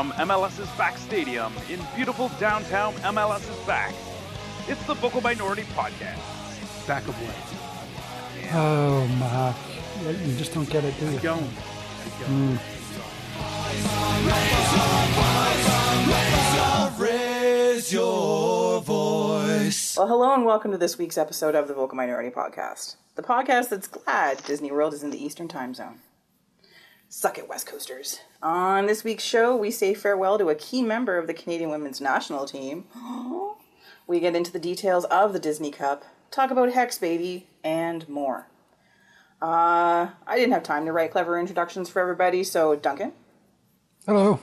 From MLS's back stadium in beautiful downtown MLS's back, it's the Vocal Minority Podcast. Back of what? Oh, Mark. You just don't get it, do you? Don't. Mm. Raise your voice. Well, hello and welcome to this week's episode of the Vocal Minority Podcast, the podcast that's glad Disney World is in the Eastern Time Zone. Suck it, West Coasters. On this week's show, we say farewell to a key member of the Canadian women's national team. We get into the details of the Disney Cup, talk about Hex Baby, and more. Uh, I didn't have time to write clever introductions for everybody, so Duncan, Hello.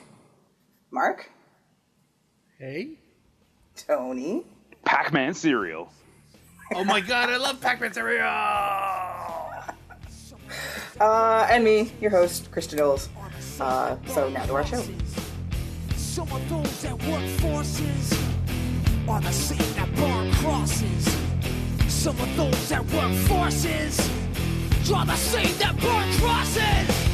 Mark, Hey. Tony, Pac Man cereal. Oh my god, I love Pac-Man cereal. Uh, and me, your host, Kristen Knowles. Uh, so now to our show. Some of those that work forces are the same that burn crosses. Some of those that work forces draw the same that burn crosses.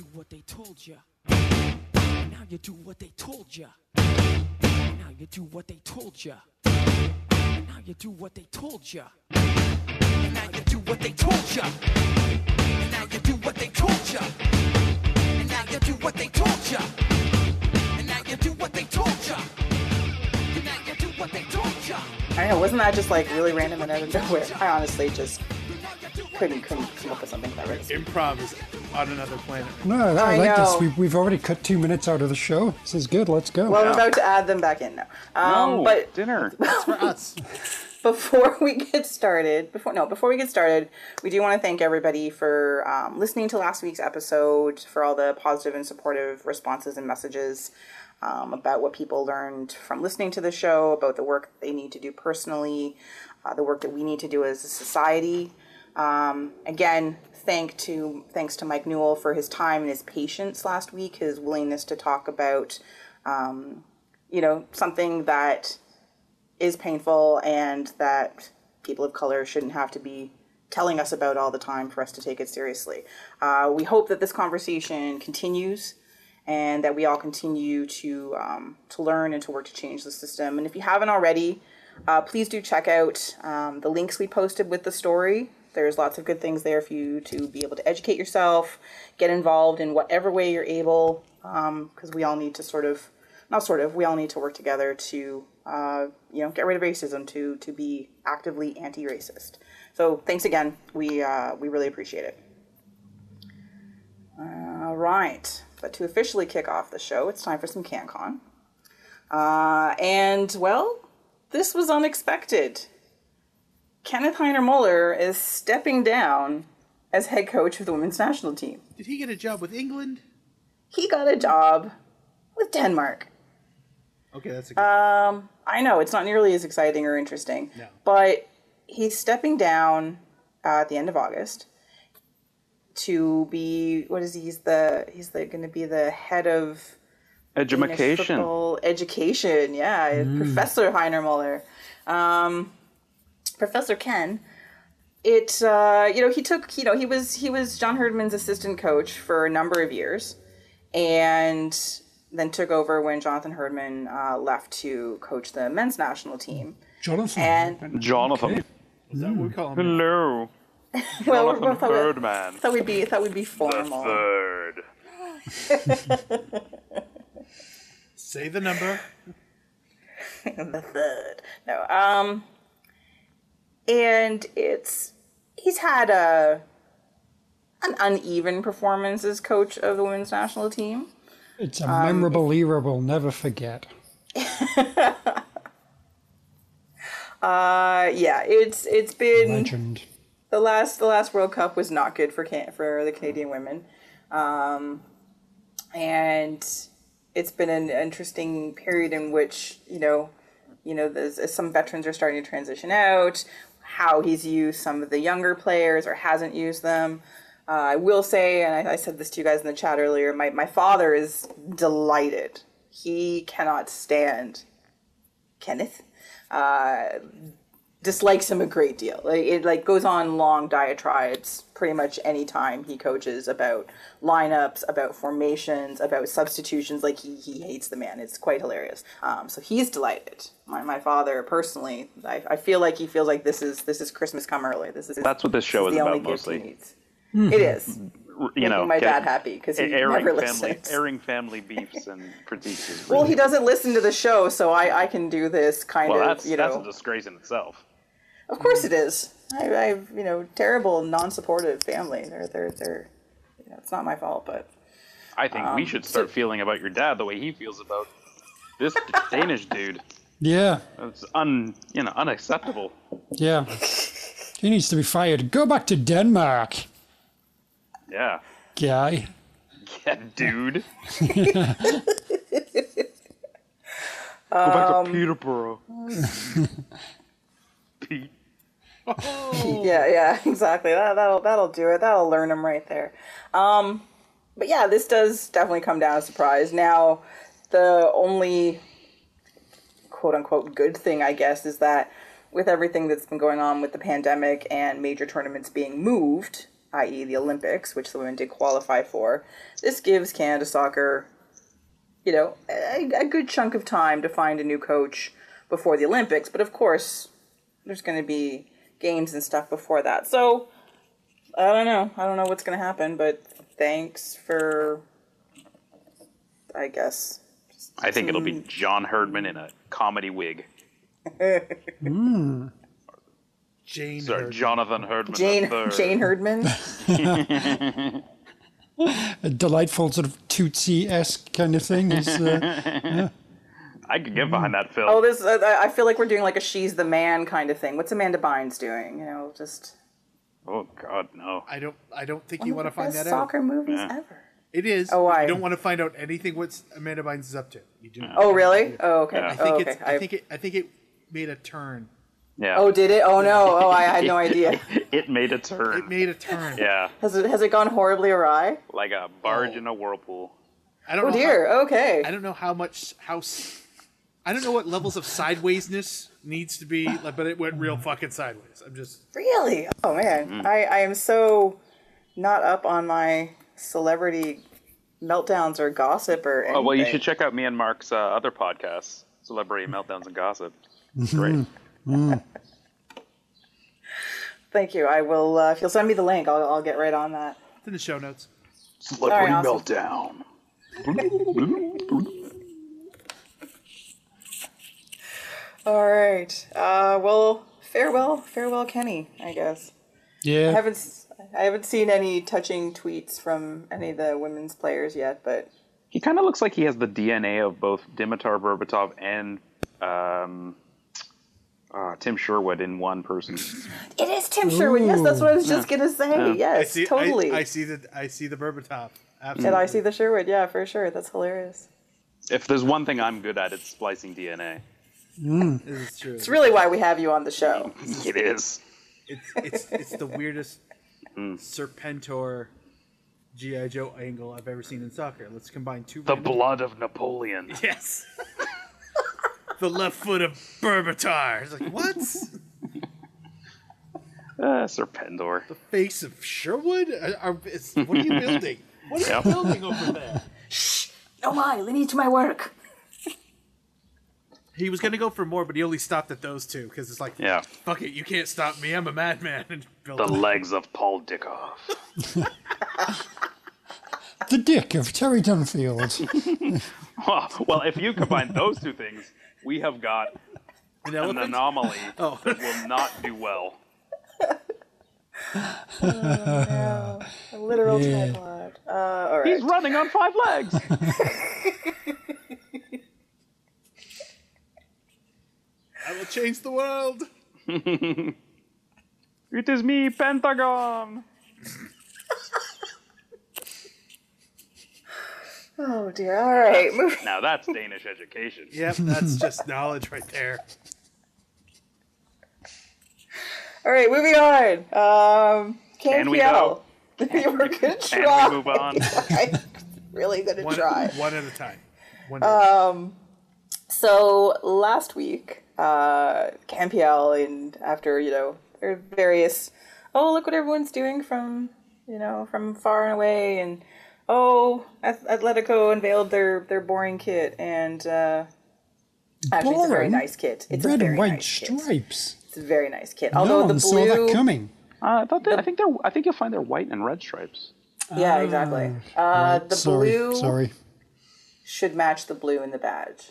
Do what they told you. Now you do what they told you. Now you do what they told you. Now you do what they told you. Now you do what they told you. Now you do what they told you. Now you do what they told you. Now you do what they told you. Now you do what they told you. I know, wasn't that just like really random and out of nowhere? I honestly just couldn't couldn't come up with something clever. Improv is on another planet. No, I, I like know. this. We've, we've already cut two minutes out of the show. This is good. Let's go. Well, I'm about to add them back in now. Um, no, but dinner. For us. before we get started, before no, before we get started, we do want to thank everybody for um, listening to last week's episode, for all the positive and supportive responses and messages um, about what people learned from listening to the show, about the work they need to do personally, uh, the work that we need to do as a society. Um, again, thank to thanks to Mike Newell for his time and his patience last week, his willingness to talk about, um, you know, something that is painful and that people of color shouldn't have to be telling us about all the time for us to take it seriously. Uh, we hope that this conversation continues and that we all continue to um, to learn and to work to change the system. And if you haven't already, uh, please do check out um, the links we posted with the story. There's lots of good things there for you to be able to educate yourself, get involved in whatever way you're able, because we all need to sort of, not sort of, we all need to work together to, uh, you know, get rid of racism, to to be actively anti-racist. So thanks again. We uh, we really appreciate it. All right, but to officially kick off the show, it's time for some CanCon. Uh, and well, this was unexpected. Kenneth Heiner-Møller is stepping down as head coach of the women's national team. Did he get a job with England? He got a job with Denmark. Okay, that's a good. Um, I know it's not nearly as exciting or interesting, No. but he's stepping down uh, at the end of August to be what is he? He's the he's the going to be the head of Education. football education. Yeah, Professor Heiner-Møller, um, Professor Ken. It uh, you know he took you know he was he was John Herdman's assistant coach for a number of years, and then took over when Jonathan Herdman uh, left to coach the men's national team. Jonathan. And Jonathan. Okay. Is that what we call him? Hello. well, Jonathan we thought, we, Birdman. thought we'd be thought we'd be formal. The third. Say the number. the third. No. Um and it's he's had a an uneven performance as coach of the women's national team. It's a memorable era we'll never forget. Uh yeah, it's it's been Legend. the last the last World Cup was not good for can- for the Canadian women, um, and it's been an interesting period in which you know, you know, there's, some veterans are starting to transition out. How he's used some of the younger players or hasn't used them. Uh, I will say, and I, I said this to you guys in the chat earlier. My my father is delighted he cannot stand Kenneth. Uh, dislikes him a great deal. Like it like goes on long diatribes pretty much any time he coaches about lineups, about formations, about substitutions. Like he, he hates the man. It's quite hilarious. Um, so he's delighted. My, my father personally, I, I feel like he feels like this is this is Christmas come early. This is That's what this show this is the about only gift he mostly. It is You making know, my dad happy because he airing never family, listens. airing family beefs and critiques. Is Well, he doesn't listen to the show, so I, I can do this kind Well, of that's you that's know. a disgrace in itself. Of course it is. I, I have, you know, terrible, non-supportive family. They're, they're, they're, you know, it's not my fault, but I think we Um, should start feeling about your dad the way he feels about this Danish dude. Yeah, It's un, you know, unacceptable. yeah. He needs to be fired. Go back to Denmark, Yeah, guy. yeah, dude. Go Um, back to Peterborough. Pete. yeah, yeah, exactly. That, that'll, that'll do it. That'll learn them right there. Um, but yeah, this does definitely come down as a surprise. Now, the only quote unquote good thing, I guess, is that with everything that's been going on with the pandemic and major tournaments being moved, i.e., the Olympics, which the women did qualify for, this gives Canada soccer, you know, a, a good chunk of time to find a new coach before the Olympics. But of course, there's going to be games and stuff before that. So, I don't know. I don't know what's going to happen, but thanks for, I guess, I think it'll Hmm. be John Herdman in a comedy wig. Jane. Sorry, Hurd. Jonathan Herdman. Jane Jane Herdman. A delightful sort of Tootsie esque kind of thing. Is, uh, I could get behind that film. Oh, this. Uh, I feel like we're doing like a she's the man kind of thing. What's Amanda Bynes doing? You know, just oh God, no. I don't. I don't think you want to find best that soccer out. movies Yeah. ever. It is. Oh, but why? You don't want to find out anything what Amanda Bynes is up to. You do. Oh, really? Oh, okay. Yeah. I think oh, okay. it's. I think it. I think it made a turn. Yeah. Oh, did it? Oh no! Oh, I had no idea. it made a turn. It made a turn. yeah, Has it has it gone horribly awry? like a barge Oh. in a whirlpool. I don't Oh know. dear. How, Okay. I don't know how much how. S- I don't know what levels of sidewaysness needs to be, but it went real mm. fucking sideways. I'm just. Really? Oh man, mm. I I am so not up on my celebrity meltdowns or gossip or anything. Oh well, you should check out me and Mark's uh, other podcasts, Celebrity mm. Meltdowns and Gossip. It's great. Thank you. I will. Uh, if you'll send me the link, I'll I'll get right on that. It's in the show notes. Celebrity All right, Meltdown. All right. Uh, well, farewell, farewell, Kenny. I guess. Yeah. I haven't s- I haven't seen any touching tweets from any of the women's players yet, but He kind of looks like he has the DNA of both Dimitar Berbatov and um, uh, Tim Sherwood in one person. it is Tim Sherwood. Yes, that's what I was just gonna say. I Yes, see. totally. I, I see the. I see the Berbatov. and Absolutely. I see the Sherwood. Yeah, for sure. That's hilarious. if there's one thing I'm good at, it's splicing DNA. Mm. This is true. It's really why we have you on the show. It is. It's it's it's the weirdest mm. Serpentor GI Joe angle I've ever seen in soccer. Let's combine two. The random- blood of Napoleon. Yes. the left foot of Berbatov. It's like what? Ah, uh, Serpentor. the face of Sherwood? Uh, are, are, it's, what are you building? What are you Yep. building over there? Shh! Oh my, leave me to my work. He was gonna go for more, but he only stopped at those two because it's like, Yeah. fuck it, you can't stop me. I'm a madman. And The it. legs of Paul Dickov. The dick of Terry Dunfield. well, if you combine those two things, we have got an an anomaly Oh. that will not do well. A literal Yeah. tripod. Uh, all right. He's running on five legs. I will change the world. it is me, Pentagon. Oh dear. All right. Move. Now that's Danish education. Yep, that's just knowledge right there. All right. Moving on. Um, Can we KPL. you were gonna Can try. we move on? I'm really gonna One, try. one at a time. Wonder. So last week, uh, CanPL and after you know their various, oh look what everyone's doing from you know from far and away, and oh Ath- Atletico unveiled their their boring kit, and uh, actually it's a very Boring? nice kit. It's a Red very and white nice kit. stripes. It's a very nice kit. No Although one the saw that coming. Uh, I thought they, I think they're I think you'll find they're white and red stripes. yeah, exactly. Uh, the sorry, blue sorry. should match the blue in the badge,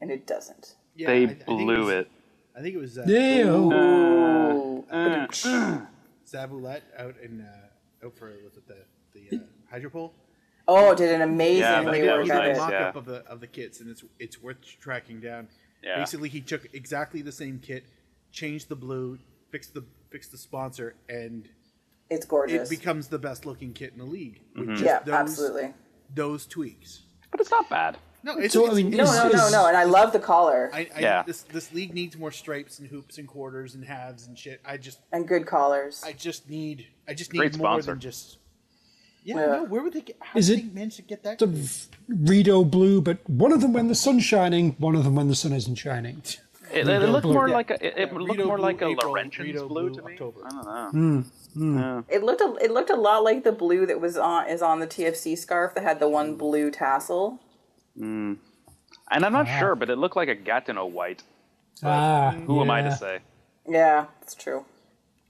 and it doesn't. Yeah, they I- I think blew was- it. I think it was uh, Yeah. Ooh. Zabulet out in uh, out for was it the the uh, hydropole. Oh, did an amazingly but yeah, it work was at He did nice, a it. mock yeah. up of the of the kits, and it's it's worth tracking down. Yeah. Basically, he took exactly the same kit, changed the blue, fixed the fixed the sponsor, and It's gorgeous. it becomes the best looking kit in the league. With just yeah, those, absolutely. Those tweaks. But it's not bad. No, it's, So, I it's- mean, No, Is- no, no, no, and I love the collar I, I, Yeah. this this league needs more stripes and hoops and quarters and halves and shit. I just and good collars. I just need I just need Great more sponsor. than just. Yeah, Yeah. no, where would they get? How Is did it they manage to get that? The v- Rideau blue, but one of them when the sun's shining, one of them when the sun isn't shining. It, it looked blue. more Yeah. like a it, it Yeah, looked Rideau more blue like a April, Laurentian's Rideau blue, blue to me. October. I don't know. Hmm, hmm. It looked a, it looked a lot like the blue that was on is on the TFC scarf that had the one blue tassel. Mm. And I'm not ah. sure, but it looked like a Gatineau white. Ah, Who am I to say? Yeah, it's true.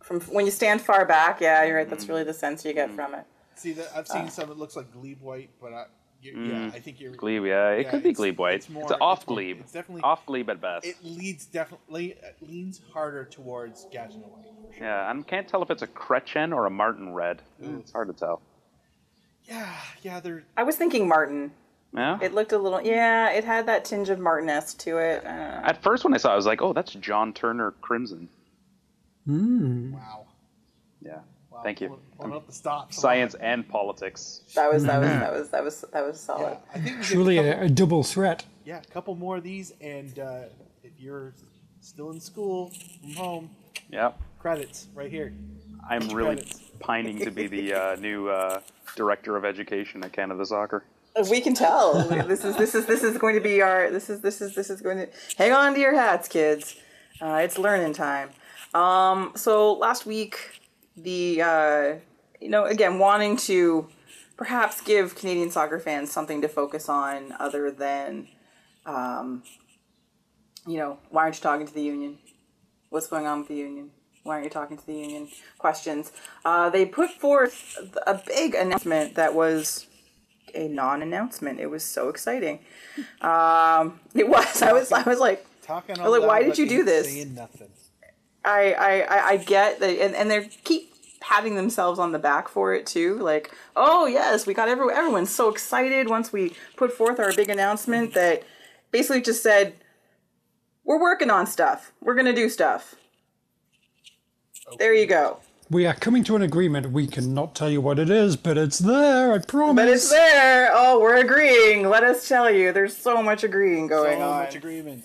From when you stand far back, yeah, you're right. That's mm. really the sense you get mm. from it. See that I've seen ah. some that looks like glebe white, but I, you, yeah, I think you're Glebe, yeah, it Yeah, could be it's- glebe white. it's It's, more- it's off more- glebe. it's definitely- off glebe at best. It leads definitely it leans harder towards Gatineau white. Sure. yeah, I can't tell if it's a Chrétien or a Martin red. It's hard to tell. Yeah, yeah, they're I was thinking Martin. Yeah. It looked a little, yeah, it had that tinge of Martin-esque to it. I don't know. At first, when I saw, it, I was like, "Oh, that's John Turner Crimson." wow. Yeah. wow. Thank you. Pulling, pulling up the stops. Science and politics. That was that was that was that was that was solid. Yeah, I think Truly a couple, a, a double threat. yeah, a couple more of these, and uh, if you're still in school from home, Yeah. credits right here. I'm really Credits. pining to be the uh, new uh, director of education at Canada Soccer. We can tell. this is this is this is going to be our this is this is this is going to hang on to your hats, kids. Uh, it's learning time. Um, so last week, the uh, you know again wanting to perhaps give Canadian soccer fans something to focus on other than um, you know why aren't you talking to the union? What's going on with the union? Why aren't you talking to the union? Questions. Uh, they put forth a big announcement that was a non-announcement. It was so exciting. Um, it was. I was. I was like, Talking like, why did you do this? I, I, I, get that, and, and they keep patting themselves on the back for it too. Like, oh yes, we got everyone. Everyone's so excited once we put forth our big announcement that basically just said, we're working on stuff. We're gonna do stuff. There you go. We are coming to an agreement. We cannot tell you what it is, but it's there. I promise. But it's there. Oh, we're agreeing. Let us tell you. There's so much agreeing going So on. much agreement.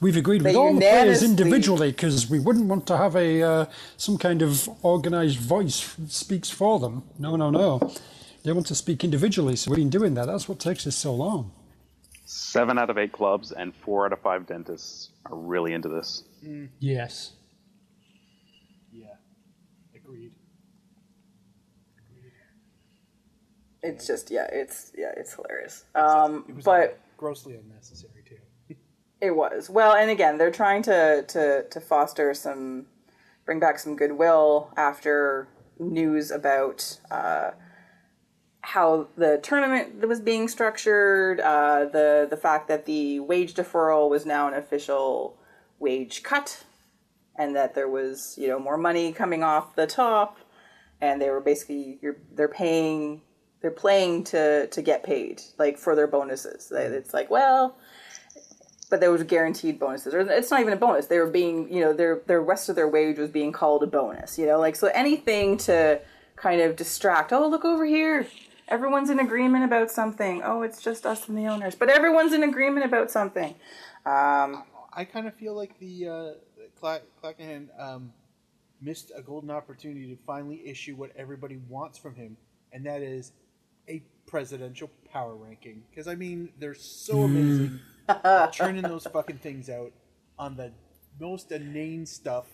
We've agreed with all the players individually because we wouldn't want to have a uh, some kind of organized voice that speaks for them. No, no, no. They want to speak individually, so we've been doing that. That's what takes us so long. Seven out of eight clubs and four out of five dentists are really into this. Yes. Yeah, agreed. It's just yeah, it's yeah, it's hilarious. Um, It was but grossly unnecessary too. It was well, and again, they're trying to to to foster some, bring back some goodwill after news about uh, how the tournament that was being structured, uh, the the fact that the wage deferral was now an official wage cut, and that there was you know more money coming off the top, and they were basically you're they're paying they're playing to to get paid like for their bonuses. It's like well but there was guaranteed bonuses. Or it's not even a bonus. They were being you know their their rest of their wage was being called a bonus you know? Like so anything to kind of distract oh look over here. Everyone's in agreement about something. Oh it's just us and the owners. But everyone's in agreement about something. I kind of feel like the uh, Cla- Clanachan um, missed a golden opportunity to finally issue what everybody wants from him, and that is a presidential power ranking because I mean they're so amazing, at churning those fucking things out on the most inane stuff.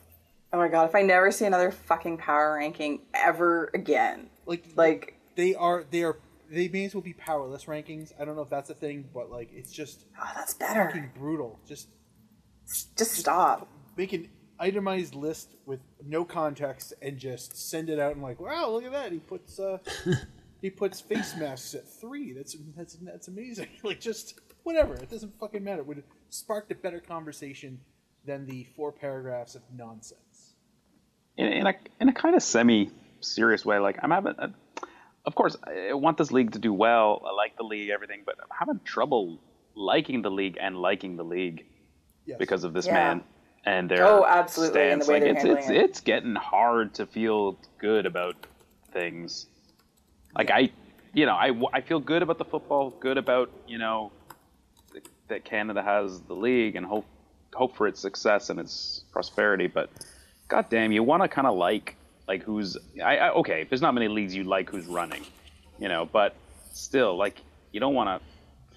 Oh my god, if I never see another fucking power ranking ever again. Like Like, they are they are they may as well be powerless rankings. I don't know if that's a thing, but like it's just oh, that's better. fucking brutal. Just Just stop. make an itemized list with no context and just send it out and like, wow, look at that. He puts uh he puts face masks at three. That's that's that's amazing. like just whatever. It doesn't fucking matter. It would have sparked a better conversation than the four paragraphs of nonsense. in, in a in a kind of semi serious way. Like I'm having, a, of course, I want this league to do well. I like the league, everything, but I'm having trouble liking the league and liking the league Yes. because of this Yeah. man and their Oh, absolutely, and the stance. way like it's it's it. it's getting hard to feel good about things. Like I, you know, I I feel good about the football, good about you know that Canada has the league and hope hope for its success and its prosperity. But god damn, you want to kind of like like who's I, I okay. There's not many leagues you like who's running, you know, but still like you don't want to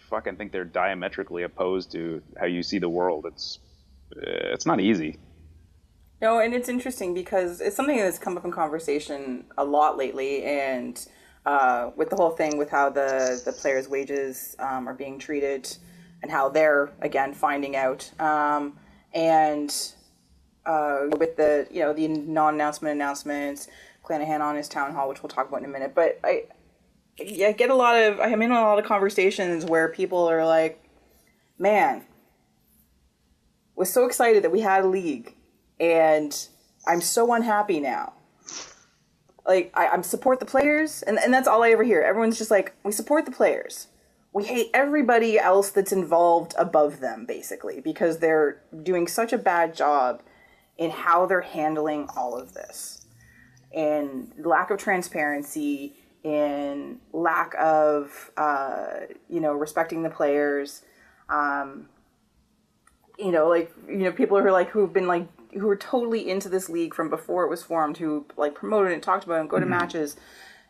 fucking think they're diametrically opposed to how you see the world. It's uh, it's not easy. No, and it's interesting because it's something that's come up in conversation a lot lately, and uh, with the whole thing with how the the players' wages um, are being treated, and how they're again finding out, um, and uh, with the you know the non-announcement announcements, Clanachan on his town hall, which we'll talk about in a minute. But I, yeah, get a lot of I'm in a lot of conversations where people are like, "Man, was so excited that we had a league, and I'm so unhappy now." Like I, I support the players, and and that's all I ever hear. Everyone's just like, "We support the players." we hate everybody else that's involved above them basically because they're doing such a bad job in how they're handling all of this and lack of transparency in lack of uh, you know respecting the players um, you know like you know people who are like who've been like who are totally into this league from before it was formed who like promoted it talked about it and go to matches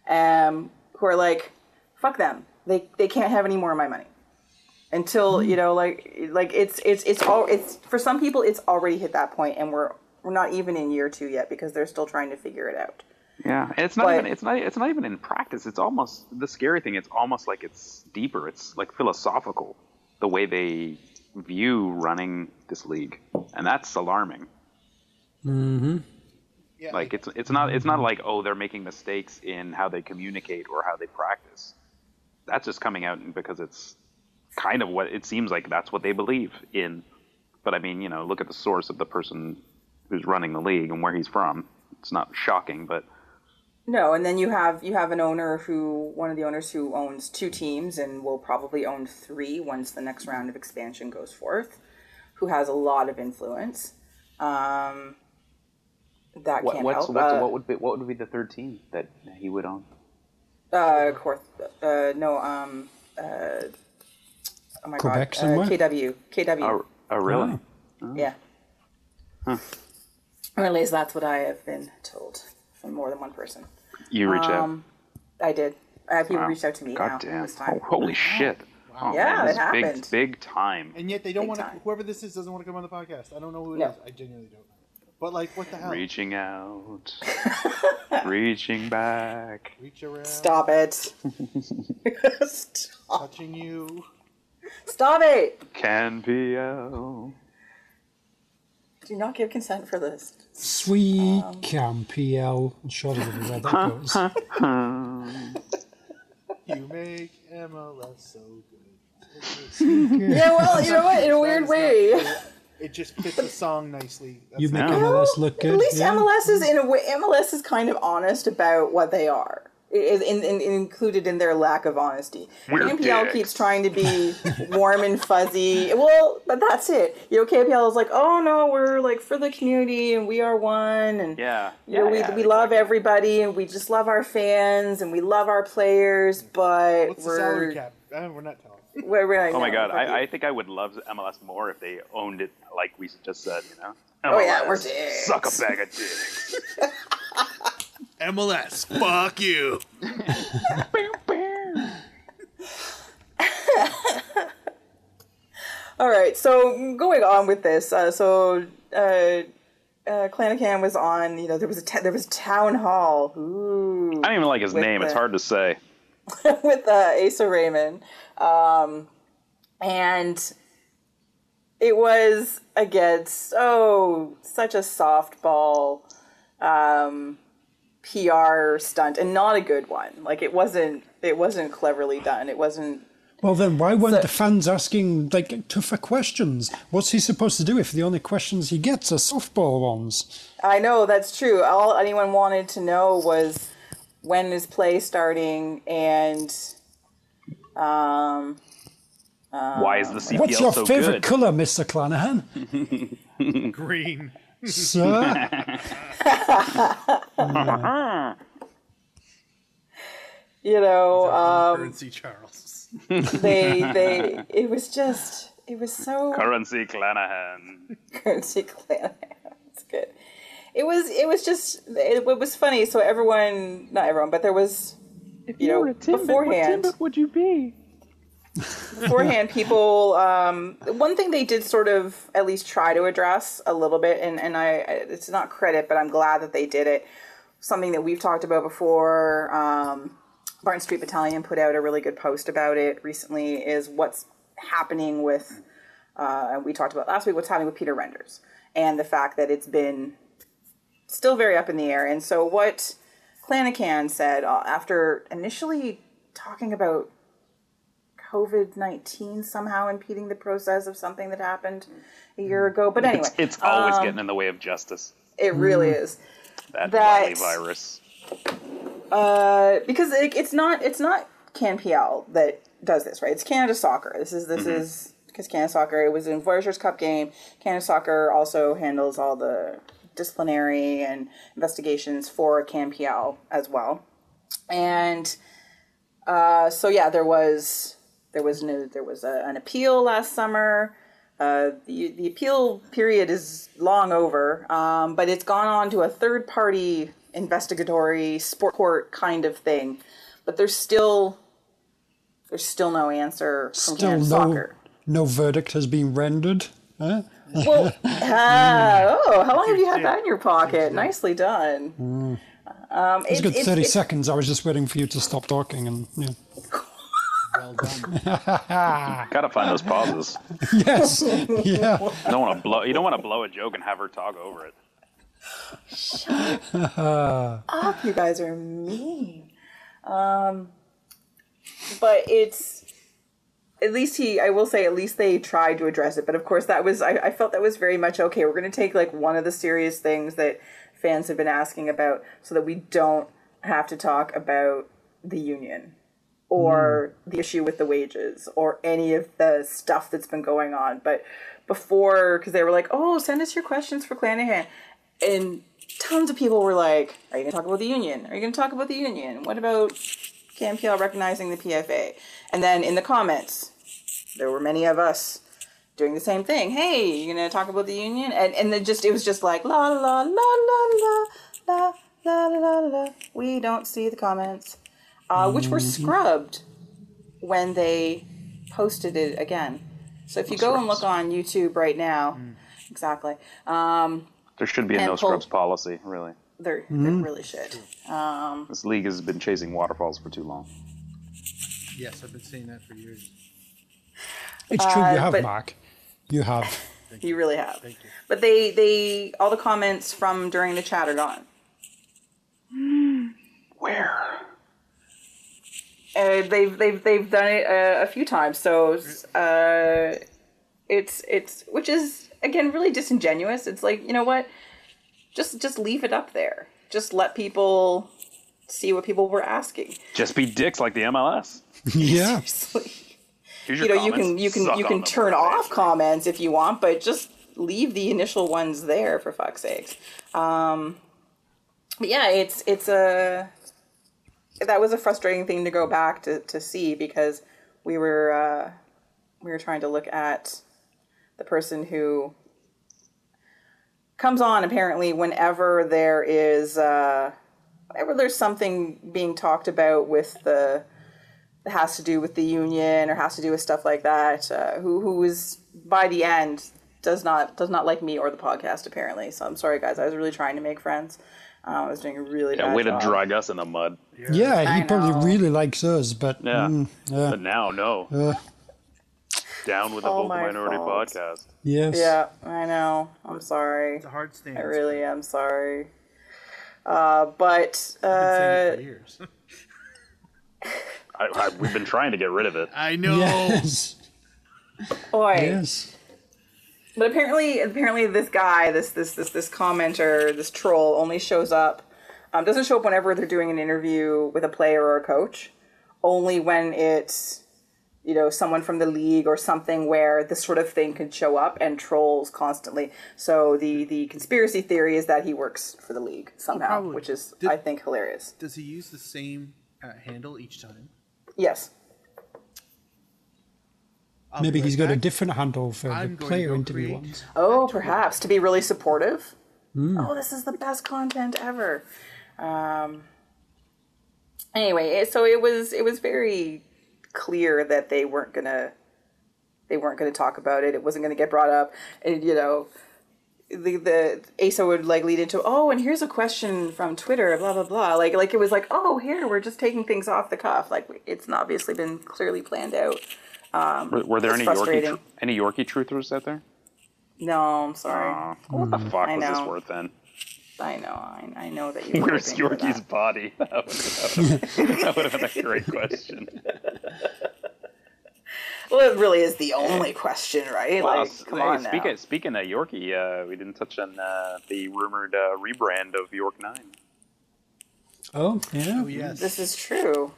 um, who are like fuck them they they can't have any more of my money until you know like like it's it's it's all it's for some people it's already hit that point and we're we're not even in year two yet because they're still trying to figure it out Yeah, and it's not But- even it's not it's not even in practice. It's almost the scary thing. It's almost like it's deeper. It's like philosophical, the way they view running this league, and that's alarming. Yeah, Like it's it's not it's not like oh they're making mistakes in how they communicate or how they practice. That's just coming out because it's kind of what it seems like. That's what they believe in. But I mean, you know, look at the source of the person who's running the league and where he's from. It's not shocking, but no and then you have you have an owner who one of the owners who owns two teams and will probably own three once the next round of expansion goes forth who has a lot of influence um that What, can't what's, help what's, uh, what would be what would be the third team that he would own? uh, Corth, uh no um uh oh my Quebec god somewhere? uh, KW KW Oh, oh really? Yeah. Or at least that's what I have been told from more than one person. You reach out. Um, I did. Uh, people Wow. reached out to me now damn! this time. Oh, holy shit! Oh, Yeah, man, it happened. Big, big time. and yet they don't want to. Whoever this is doesn't want to come on the podcast. I don't know who it is. No. I genuinely don't. But like, what the hell? Reaching out, reaching back. Reach around, Stop it. Stop. touching you. Stop it. Can PL. Do not give consent for this. Sweet Um, CanPL. I'm sure everybody where that goes. You make MLS so good. Yeah, well, you know what? In a weird way. It just fits the song nicely. That's You make Yeah. MLS look good. At least yeah? MLS is in a way. MLS is kind of honest about what they are. It is in, in, included in their lack of honesty. We're KPL dicks. keeps trying to be warm and fuzzy. Well, but that's it. You know, KPL is like, oh no, we're like for the community and we are one and Yeah. you know, yeah, we, yeah, we love everybody and we just love our fans and we love our players, but What's the we're salary cap? Uh, we're not telling. we're, we're Oh my god. I, I think I would love MLS more if they owned it like we just said, you know? Oh, yeah, we're dicks. Suck a bag of dicks. MLS, fuck you. All right, so going on with this, uh, so uh, uh, Clanachan was on. You know, there was a ta- there was town hall. Ooh, I don't even like his With name. It's hard to say. with uh, Asa Raymond, um, and it was again so such a softball um, PR stunt, and not a good one. Like it wasn't it wasn't cleverly done. It wasn't Well, then why weren't So- the fans asking like tougher questions? What's he supposed to do if the only questions he gets are softball ones? I know that's true. All anyone wanted to know was when is play starting and um Why is the CPL What's your so favourite good? colour, Mr. Clanachan? Green. Sir? you know um currency Charles. they they it was just it was so Currency Clanachan. currency clan. It's good. It was it was just it, it was funny. So everyone, not everyone, but there was you know were a Timbit, beforehand. would you be? beforehand people um, one thing they did sort of at least try to address a little bit and, and I it's not credit but I'm glad that they did it something that we've talked about before um, Barton Street Battalion put out a really good post about it recently is what's happening with uh, we talked about last week what's happening with Peter Renders and the fact that it's been still very up in the air and so what Clanachan said uh, after initially talking about COVID 19 somehow impeding the process of something that happened a year ago. But anyway, It's, it's always um, getting in the way of justice. it really is. That, that- virus. Uh, because it, it's not it's not CanPL that does this, right? It's Canada Soccer. This is this is because Canada Soccer it was in Voyageurs Cup game. Canada Soccer also handles all the disciplinary and investigations for CanPL as well. And uh, so yeah, there was there was no, there was a, an appeal last summer. Uh, the, the appeal period is long over, um, but it's gone on to a third party investigatory sport court kind of thing. But there's still there's still no answer from Still Canada no, Soccer. no verdict has been rendered. Huh? Well, ah, oh, how long have you had that in your pocket? Nicely done. Um, It's a good 30 it's- seconds. I was just waiting for you to stop talking. and yeah. Well done. Gotta find those pauses. Yes. yeah. You don't want to blow. You don't want to blow a joke and have her talk over it. Oh, you guys are mean. Um, but it's at least he. I will say, at least they tried to address it. But of course, that was. I, I felt that was very much okay. We're going to take like one of the serious things that fans have been asking about, so that we don't have to talk about the union or hmm. the issue with the wages or any of the stuff that's been going on. But before, because they were like, "Oh, send us your questions for Clanachan," and tons of people were like, "Are you going to talk about the union? Are you going to talk about the union? What about CanPL recognizing the PFA?" And then in the comments, there were many of us doing the same thing. Hey, you going to talk about the union? And and then just it was just like la la la la la la la la la la. We don't see the comments, uh, which were scrubbed when they posted it again. So if you go and look on YouTube right now, exactly. Um, There should be a And no pull- scrubs policy. Really, there, there really should. Um, this league has been chasing waterfalls for too long. Yes, I've been saying that for years. It's true. Uh, you have, but- Mark. You have. you really have. Thank you. But they, they, all the comments from during the chat are gone. Where? Uh, they've, they've, they've done it a, a few times. So, uh, it's, it's, which is again really disingenuous. It's like you know what, just, just leave it up there. Just let people see what people were asking. Just be dicks like the MLS. Yeah. Seriously. You your know you can you can Suck you can turn off comments if you want but just leave the initial ones there for fuck's sakes um but yeah it's it's a that was a frustrating thing to go back to, to see because we were uh we were trying to look at the person who comes on apparently whenever there is uh whenever there's something being talked about with the that has to do with the union or has to do with stuff like that. Uh, who who was by the end does not does not like me or the podcast apparently. So I'm sorry guys. I was really trying to make friends. Um, I was doing a really Yeah, bad way to drag us in the mud. Yeah, he I probably know. really likes us, but Yeah. mm, yeah, But now, no. uh, Down with the all Vocal Minority fault. podcast. yes. Yeah, I know. I'm sorry. It's a hard stand. I really am sorry. Uh, but I've been saying it uh, for years. I, I, we've been trying to get rid of it. I know. Yes. boy. Yes. But apparently, apparently, this guy, this this this this commenter, this troll, only shows up. Um, doesn't show up whenever they're doing an interview with a player or a coach. Only when it's, you know, someone from the league or something where this sort of thing can show up and trolls constantly. So the the conspiracy theory is that he works for the league somehow, probably. which is Did- I think hilarious. Does he use the same uh, handle each time? Yes. I'll Maybe he's right got a different handle for I'm the going to player go interview ones. Oh, perhaps to be really supportive. Oh, this is the best content ever. Um, anyway, so it was it was very clear that they weren't gonna they weren't gonna talk about it. It wasn't gonna get brought up, and you know. The, the Asa would like lead into oh and here's a question from Twitter blah blah blah like like it was like oh here we're just taking things off the cuff like it's obviously been clearly planned out um, Were, were there any Yorkie, tr- any Yorkie truthers out there? no I'm sorry what the mm-hmm. fuck I was this worth then? I know I, I know that you Where's Yorkie's that. body? That would, have that would have been a great question. Well, it really is the only question, right? Well, like, come hey, on speaking, now. speaking of Yorkie, uh, we didn't touch on uh, the rumored uh, rebrand of York Nine. Oh, yeah. Oh yes. This is true.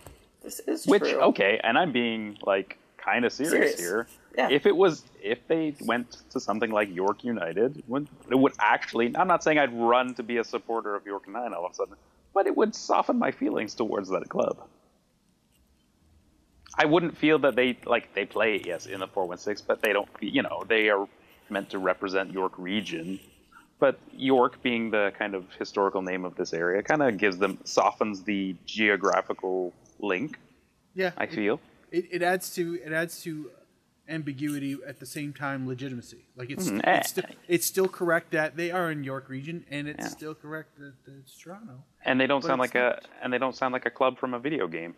This is Which true. Which okay, and I'm being like kind of serious, Serious. here. Yeah. If it was, if they went to something like York United, would, it would actually. I'm not saying I'd run to be a supporter of York Nine all of a sudden, but it would soften my feelings towards that club. I wouldn't feel that they like they play yes in the 416, but they don't. You know, they are meant to represent York region. But York, being the kind of historical name of this area, kind of gives them softens the geographical link. yeah. I it- feel. it, it adds to it adds to ambiguity at the same time legitimacy. Like it's Mm, eh. it's, still, it's still correct that they are in York region, and it's Yeah. still correct that it's Toronto. and they don't sound it's like a and they don't sound like a club from a video game.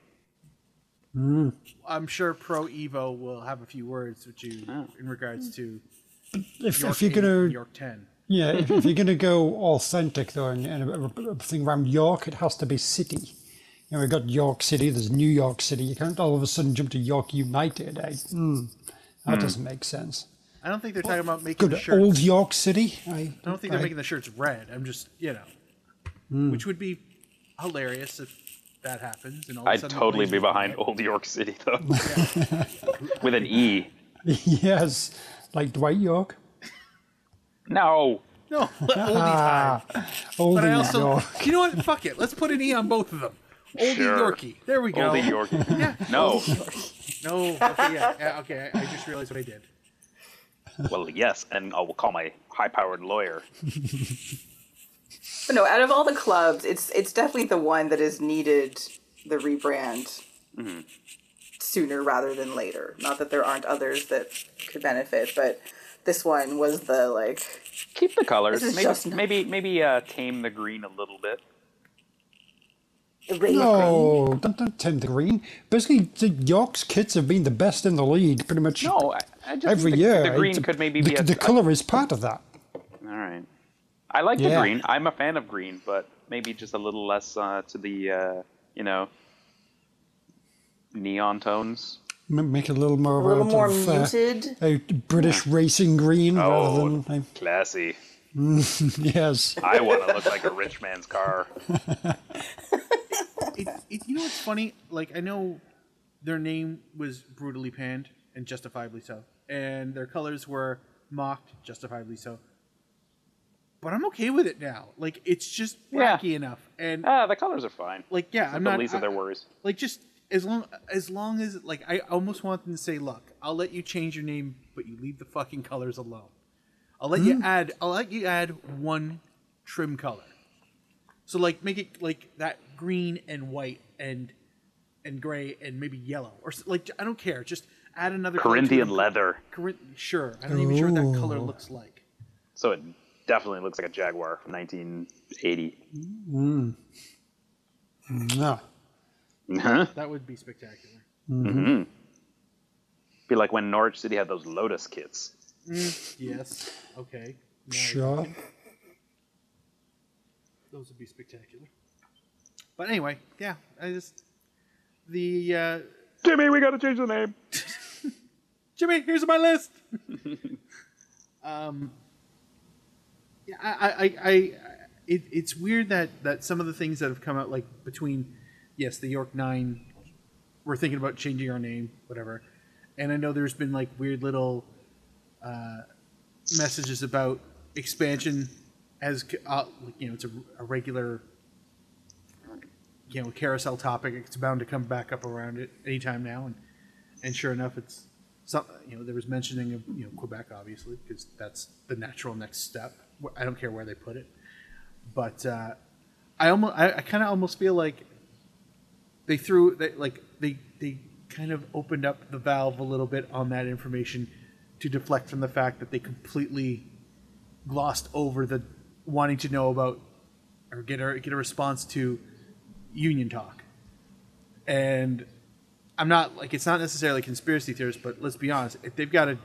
I'm sure Pro Evo will have a few words with you Oh. in regards to If, York if you're gonna York ten. Yeah, if, if you're going to go authentic though, and, and a, a thing around York, it has to be city. You know, we've got York City, there's New York City. You can't all of a sudden jump to York United. Eh? Mm, that doesn't make sense. I don't think they're talking about making Good the shirts. old York City. I, I don't think they're making the shirts red. I'm just you know, Hmm. which would be hilarious if that happens. And all of a I'd totally be behind it. Old York City though, with an E. yes, like Dwight Yorke. No, No, oldie time. Old But I also, York. you know what? Fuck it. Let's put an E on both of them. Oldie Sure. Yorkie. There we go. Old Yorkie. Yeah. No. No. Okay. Yeah. yeah okay. I I just realized what I did. Well, yes, and I will call my high-powered lawyer. But no, out of all the clubs, it's it's definitely the one that has needed the rebrand Mm-hmm. sooner rather than later. Not that there aren't others that could benefit, but this one was the like Keep the colors. This Maybe maybe maybe uh, tame the green a little bit. Rain No, don't, don't tame the green. Basically, the York's kids have been the best in the league pretty much No, I, I just every the, year. The green It's- could maybe the, be a, the a- color is part of that. All right. I like the green. I'm a fan of green, but maybe just a little less uh, to the uh, you know neon tones. M- Make it a little more, A little uh, more sort of, uh, muted. a British racing green rather Oh, than classy. yes. I want to look like a rich man's car. It, it, you know what's funny? Like I know their name was brutally panned and justifiably so, and their colors were mocked justifiably so. But I'm okay with it now. Like it's just Yeah. wacky enough, and Ah, the colors are fine. like yeah, It's I'm the not least of their worries. like just as long as long as like I almost want them to say, look, I'll let you change your name, but you leave the fucking colors alone. I'll let you add. I'll let you add one trim color. So like make it like that green and white and and gray and maybe yellow or like I don't care. Just add another Corinthian leather. Corinth, sure. I'm not even sure what that color looks like. So it definitely looks like a Jaguar from 1980. No. Mm. Huh? Mm-hmm. Mm-hmm. That would be spectacular. Mm-hmm. Be like when Norwich City had those Lotus kits. Mm, yes. Okay. Now Sure. Those would be spectacular. But anyway, yeah. I just the uh, Jimmy, we got to change the name. Jimmy, here's my list. um, yeah, I, I, I, I it, it's weird that that some of the things that have come out, like between, yes, the York Nine, we're thinking about changing our name, whatever, and I know there's been like weird little uh, messages about expansion as uh, you know, it's a, a regular. You know, carousel topic. It's bound to come back up around it anytime now, and and sure enough, it's some you know there was mentioning of you know Quebec obviously because that's the natural next step. I don't care where they put it, but uh, I almost I, I kind of almost feel like they threw they, like they they kind of opened up the valve a little bit on that information to deflect from the fact that they completely glossed over the wanting to know about or get a get a response to union talk and I'm not like it's not necessarily conspiracy theorists, but let's be honest. If they've got a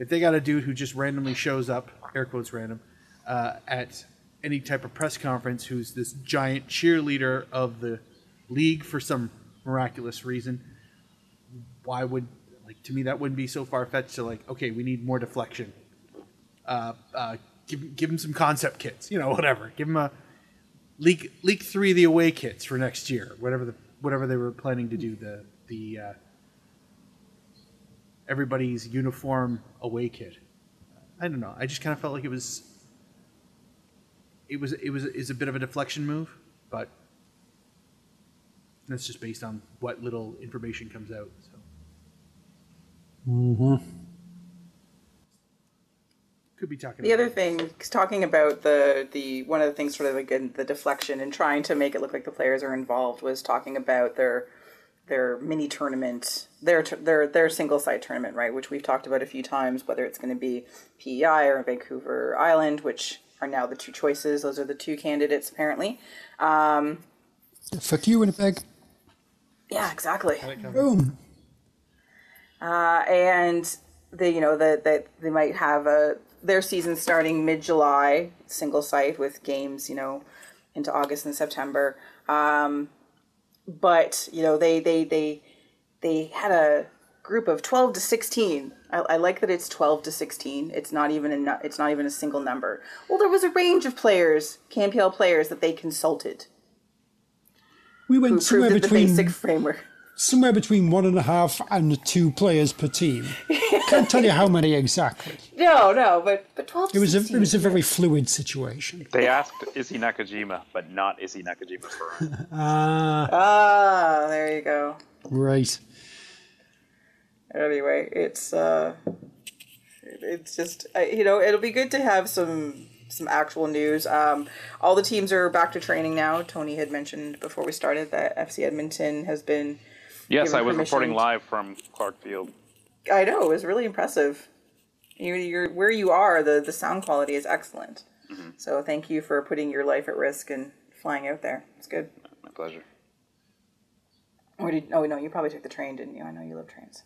if they got a dude who just randomly shows up, air quotes random, uh, at any type of press conference, who's this giant cheerleader of the league for some miraculous reason, why would like to me that wouldn't be so far fetched to like okay we need more deflection. Uh, uh, give give him some concept kits, you know whatever. Give him a leak leak three of the away kits for next year, whatever the whatever they were planning to do the the uh, everybody's uniform away kit. I don't know. I just kind of felt like it was it was it was is a bit of a deflection move, but that's just based on what little information comes out. So. Could be talking. The about other thing, 'cause talking about the the one of the things, sort of again, the deflection and trying to make it look like the players are involved, was talking about their their mini tournament, their their their single site tournament, right? Which we've talked about a few times, whether it's going to be PEI or Vancouver Island, which are now the two choices. Those are the two candidates, apparently. Fuck you, Winnipeg. Yeah, exactly. Boom. Uh, and they, you know, that that they might have a their season starting mid July, single site with games, you know, into August and September. Um, but you know, they they they they had a group of twelve to sixteen. I, I like that it's twelve to sixteen. It's not even a it's not even a single number. Well, there was a range of players, CanPL players that they consulted We who went somewhere between basic framework. Somewhere between one and a half and two players per team. Can't tell you how many exactly. No, no, but but twelve. It was a it was a very fluid situation. They asked Issey Nakajima, but not Issey Nakajima's firm. Ah, Ah, there you go. right. anyway it's uh it's just uh, you know it'll be good to have some some actual news um all the teams are back to training now tony had mentioned before we started that fc edmonton has been Yes, I was reporting live from Clarke Field. i know it was really impressive you, you're where you are the the sound quality is excellent so thank you for putting your life at risk and flying out there it's good My pleasure. or did oh no you probably took the train didn't you i know you love trains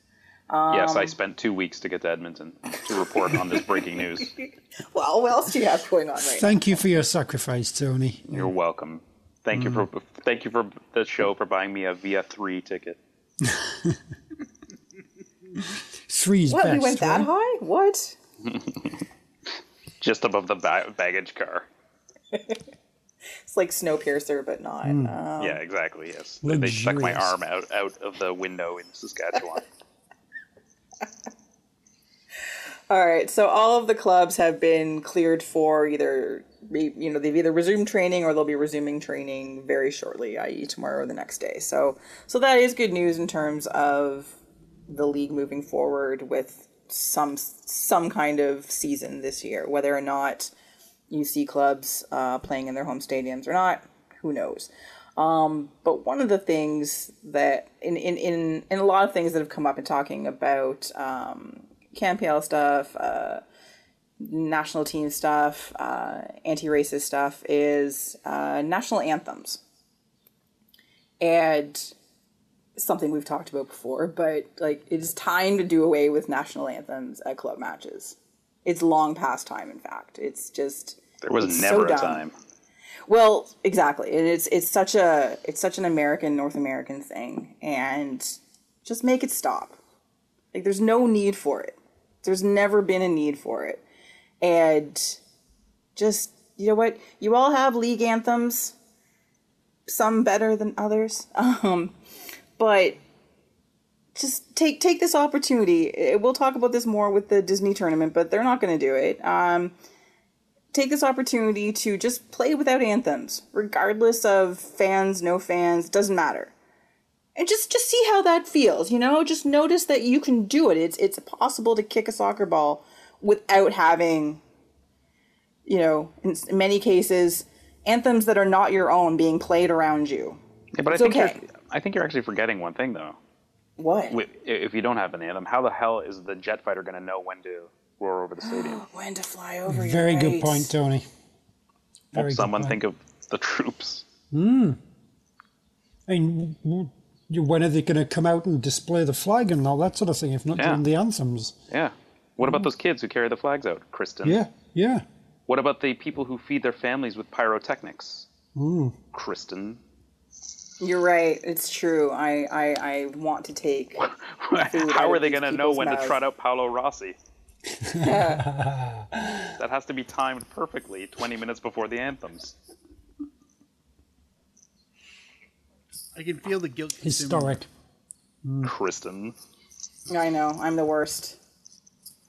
yes, Um, I spent two weeks to get to Edmonton to report on this breaking news. well what else do you have going on right now? Thank you for your sacrifice, Tony. You're welcome. Thank you for thank you for the show for buying me a Via three ticket. Three's what best. What? we went that right? high what just above the ba- baggage car. It's like Snowpiercer, but not. Hmm. Um, yeah, exactly. Yes, they stuck my arm out out of the window in Saskatchewan. all right. So all of the clubs have been cleared for either, you know, they've either resumed training or they'll be resuming training very shortly, i.e., tomorrow or the next day. So, so that is good news in terms of the league moving forward with some some kind of season this year, whether or not you see clubs uh, playing in their home stadiums or not. Who knows? Um, but one of the things that in, in, in, in a lot of things that have come up in talking about um, CanPL stuff, uh, national team stuff, uh, anti-racist stuff is uh, national anthems. And something we've talked about before, but like it is time to do away with national anthems at club matches. It's long past time, in fact. It's just There was never so a time. Well, exactly, and it's it's such a it's such an American North American thing, and just make it stop. Like there's no need for it. There's never been a need for it, and just you know what? You all have league anthems, some better than others, um, but just take take this opportunity. Eh, We'll talk about this more with the Disney tournament, but they're not going to do it. Um, take this opportunity to just play without anthems, regardless of fans, no fans, doesn't matter. And just just see how that feels, you know? Just notice that you can do it. It's it's possible to kick a soccer ball without having you know, in many cases anthems that are not your own being played around you. Yeah, but It's I think okay. you're, I think you're actually forgetting one thing though. What? If you don't have an anthem, how the hell is the jet fighter going to know when to roar over the oh, stadium? When to fly over you're Very good right. point, Tony. Very Won't good someone point. think of the troops? Hmm. I mean, w- w- when are they going to come out and display the flag and all that sort of thing, if not Yeah. during the anthems? Yeah. What about mm. those kids who carry the flags out, Kristen? Yeah, yeah. What about the people who feed their families with pyrotechnics? Mm. Kristen. You're right. It's true. I I, I want to take Food How are they going to know people's when to trot out Paolo Rossi? that has to be timed perfectly 20 minutes before the anthems. I can feel the guilt. consuming me. Historic. Kristen. I know. I'm the worst.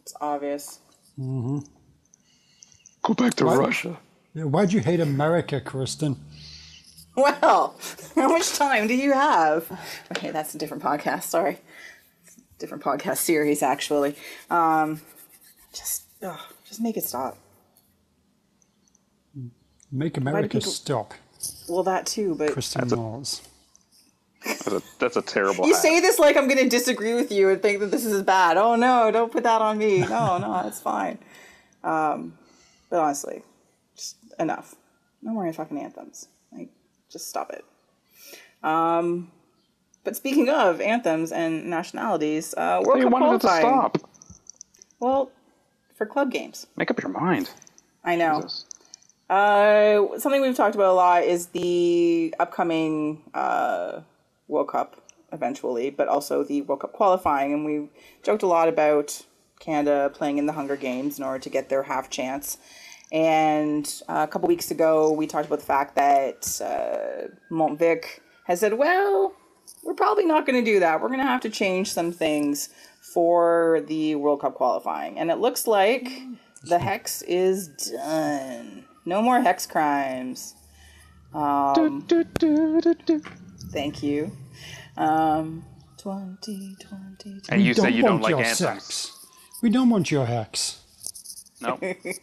It's obvious. Go back to What? Russia. Yeah, Why'd you hate America, Kristen? Well, how much time do you have? Okay, that's a different podcast. Sorry, different podcast series actually. Um, just, ugh, just make it stop. Make America people- stop, Well, that too, but Kristen Laws. That's a, that's a terrible you hack. say this like I'm going to disagree with you and think that this is bad. Oh no, don't put that on me. No, no, it's fine. Um, but honestly, just enough. No more fucking anthems. Like, just stop it. Um, but speaking of anthems and nationalities, uh, World Cup wanted it to qualifying. stop. Well, for club games. Make up your mind. I know. Uh, something we've talked about a lot is the upcoming uh, World Cup eventually, but also the World Cup qualifying. And we've joked a lot about Canada playing in the Hunger Games in order to get their half chance. And uh, a couple weeks ago, we talked about the fact that uh, Montvic has said, well, we're probably not going to do that. We're going to have to change some things for the World Cup qualifying. And it looks like the hex is done. No more hex crimes. Um, thank you. Um, 2020. And you say you don't want like your anthems. sex. We don't want your hex. No. Hex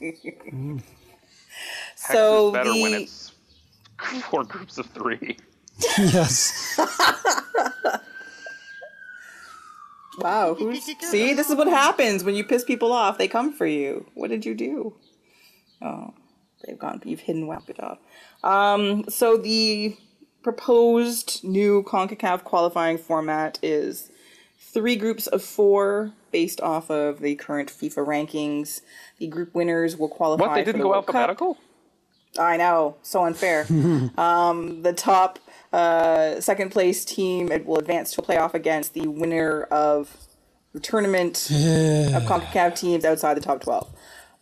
So is better the, when it's four groups of three. yes. Wow. Who's, see, this is what happens when you piss people off. They come for you. What did you do? Oh, they've gone. You've hidden well. Good job. Um, so the proposed new CONCACAF qualifying format is three groups of four based off of the current FIFA rankings. The group winners will qualify. What? They didn't the go World Cup. alphabetical? I know, so unfair. um, the top uh, second place team it will advance to a playoff against the winner of the tournament of CONCACAF teams outside the top 12.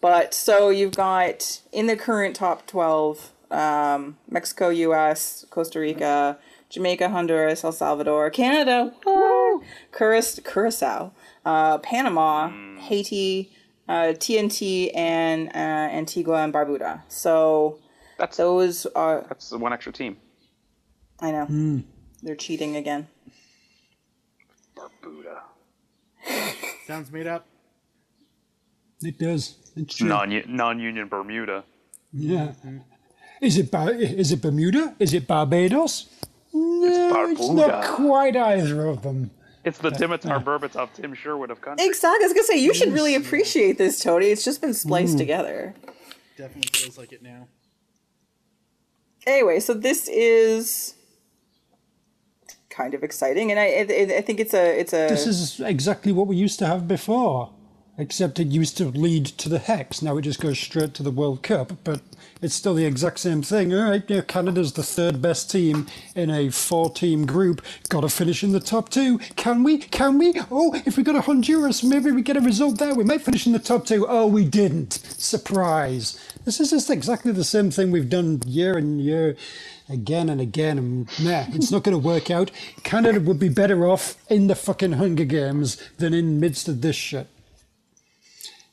But so you've got in the current top 12 um, Mexico, US, Costa Rica, Jamaica, Honduras, El Salvador, Canada, woo, Curacao, uh, Panama, Haiti, uh, TNT, and uh, Antigua and Barbuda. So That's those are, that's the one extra team. I know, they're cheating again. Barbuda. Sounds made up. It does. It's true. Non non union Bermuda. Yeah. Is it Bar- is it Bermuda? Is it Barbados? No, it's not Barbuda. quite either of them. It's the Dimitar Berbatov Tim Sherwood of country. Exactly. I was gonna say you should mm. really appreciate this, Tony. It's just been spliced mm. together. Definitely feels like it now. Anyway, so this is kind of exciting, and I I, I think it's a it's a This is exactly what we used to have before, except it used to lead to the Hex. Now it just goes straight to the World Cup, but it's still the exact same thing. All right, you know, Canada's the third best team in a four-team group. Got to finish in the top two. Can we? Can we? Oh, if we go to Honduras, maybe we get a result there. We might finish in the top two. Oh, we didn't. Surprise. This is just exactly the same thing we've done year and year again and again, and nah, it's not going to work out. Canada would be better off in the fucking Hunger Games than in midst of this shit.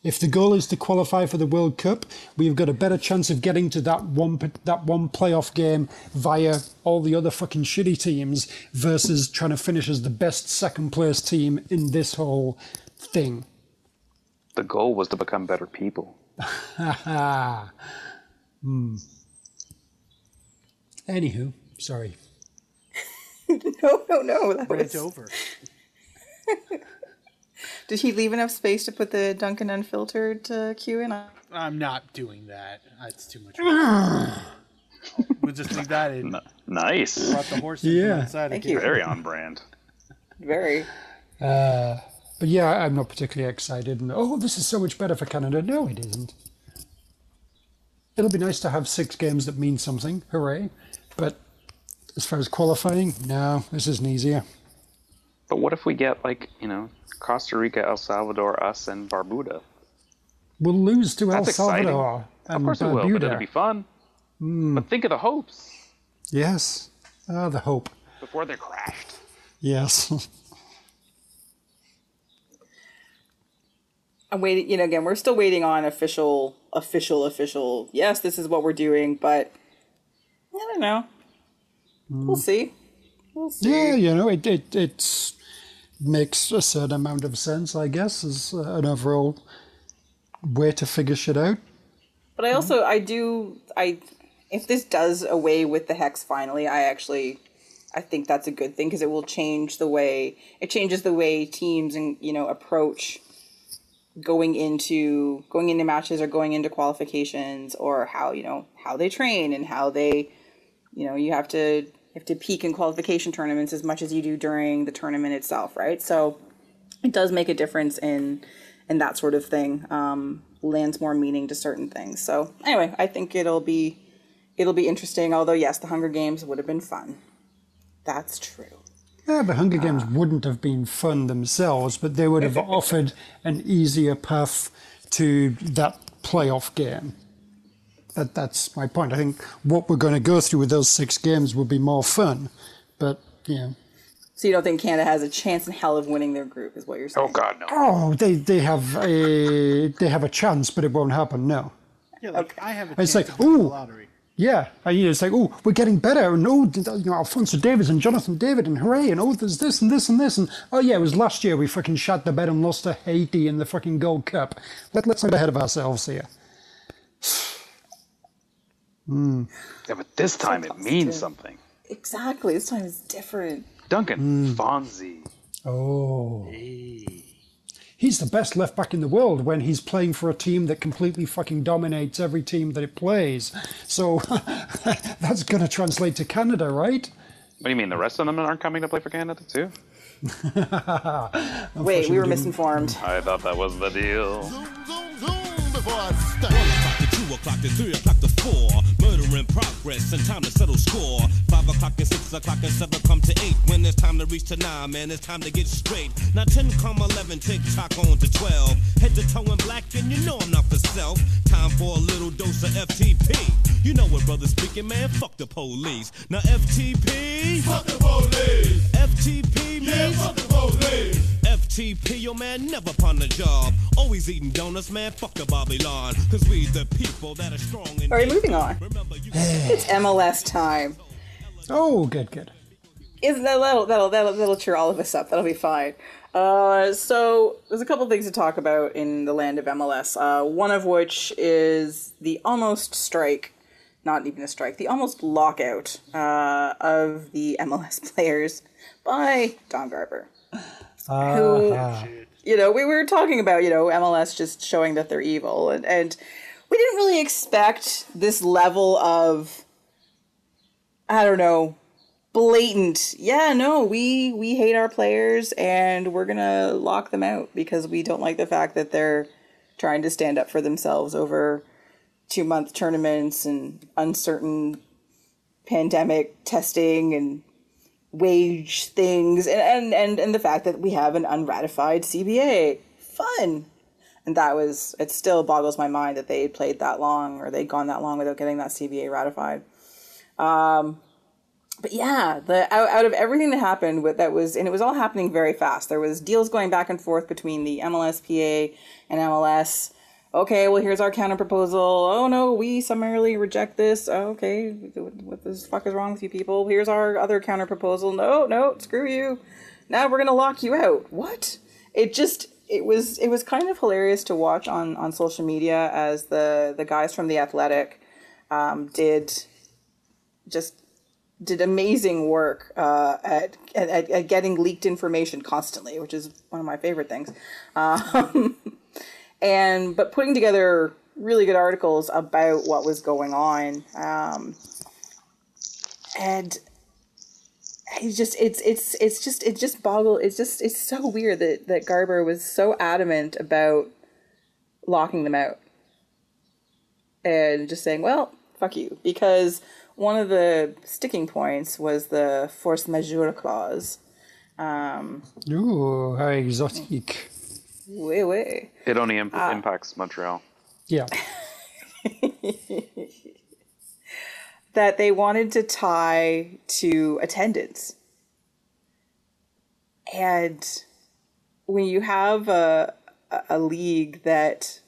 If the goal is to qualify for the World Cup, we've got a better chance of getting to that one that one playoff game via all the other fucking shitty teams versus trying to finish as the best second place team in this whole thing. The goal was to become better people. Hmm. Anywho, sorry. no no no. That Rant was, over. did he leave enough space to put the Duncan Unfiltered uh, cue in? I'm not doing that. That's too much. we'll just leave that in. N- nice. Brought the horse Yeah. from Thank again. you. Very on brand. Very. But yeah, I'm not particularly excited. And oh, this is so much better for Canada. No, it isn't. It'll be nice to have six games that mean something. Hooray! But as far as qualifying, no, this isn't easier. But what if we get like you know Costa Rica, El Salvador, us, and Barbuda? We'll lose to El That's exciting. Salvador Of and course we will, but it'll be fun. But think of the hopes Yes. Ah, the hope. before they're crashed. Yes. I'm waiting. You know, again, we're still waiting on official, official, official. Yes, this is what we're doing, but I don't know. We'll see. We'll see. yeah, you know, it it it's makes a certain amount of sense, I guess, as uh, an overall way to figure shit out. But I also I do I if this does away with the hex finally, I actually I think that's a good thing because it will change the way it changes the way teams and you know approach going into going into matches or going into qualifications or how you know how they train and how they you know you have to you have to peak in qualification tournaments as much as you do during the tournament itself right? So it does make a difference in in that sort of thing um lands more meaning to certain things. So anyway i think it'll be it'll be interesting although yes the hunger games would have been fun. That's true. Yeah, but Hunger Games wouldn't have been fun themselves, but they would have offered an easier path to that playoff game. That, that's my point. I think what we're going to go through with those six games will be more fun, but yeah. so you don't think canada has a chance in hell of winning their group is what you're saying Oh God, no. Oh, they they have a they have a chance, but it won't happen. No. Yeah, like I have a It's chance like, to win the ooh. lottery. Yeah, and you know, it's like, oh, we're getting better, and oh, you know, Alphonso Davies and Jonathan David, and hooray, and oh, there's this and this and this, and oh yeah, it was last year we fucking shot the bed and lost to Haiti in the fucking Gold Cup. Let, let's not get ahead of ourselves here. Mm. Yeah, but this time it means something. exactly this time is different Duncan mm. Fonzie. Oh. He's the best left back in the world when he's playing for a team that completely fucking dominates every team that it plays. So that's going to translate to Canada, right? What do you mean? The rest of them aren't coming to play for Canada too? wait we were misinformed I thought that was the deal. Zoom, zoom, zoom before I start. One o'clock to two o'clock to three o'clock to four. Murder in progress and time to settle score. Five o'clock and six o'clock and seven come to eight. When it's time to reach to nine, man, it's time to get straight. Now ten come eleven, tick tock on to twelve. Head to toe in black and you know I'm not for self. Time for a little dose of FTP. You know what, brother speaking, man. Fuck the police. Now FTP. Fuck the police. FTP means. fuck the police. FTP, yo man, never upon the job. Always eating donuts, man. Fuck the Babylon. Cause we the people that are strong and all right moving on it's mls time Oh, good, good. Isn't that that'll, that'll that'll that'll cheer all of us up? That'll be fine. Uh, so there's a couple things to talk about in the land of MLS. Uh, one of which is the almost strike not even a strike, the almost lockout uh, of the MLS players by Don Garber. Who, Ah, you know, we were talking about, you know, MLS just showing that they're evil. And, and we didn't really expect this level of, I don't know, blatant. Yeah, no, we we hate our players and we're gonna lock them out because we don't like the fact that they're trying to stand up for themselves over two month tournaments and uncertain pandemic testing and wage things and, and and and the fact that we have an unratified CBA. Fun. And that was it still boggles my mind that they played that long or they'd gone that long without getting that CBA ratified Um, but yeah, the out, out of everything that happened with that was and it was all happening very fast. There was deals going back and forth between the MLSPA and MLS. Okay, well here's our counter proposal. Oh no, we summarily reject this. Okay, what the fuck is wrong with you people? Here's our other counter proposal. No, no, screw you. Now we're gonna lock you out. What? It just it was it was kind of hilarious to watch on on social media as the the guys from the Athletic um, did just did amazing work uh, at, at at getting leaked information constantly, which is one of my favorite things. Um, and but putting together really good articles about what was going on, um, and it's just it's it's it's just it just boggles it's just it's so weird that that Garber was so adamant about locking them out and just saying, well, fuck you. Because one of the sticking points was the force majeure clause. Ooh, how exotic. Way, way. It only imp- ah. impacts Montreal. Yeah. That they wanted to tie to attendance. And when you have a, a- a league that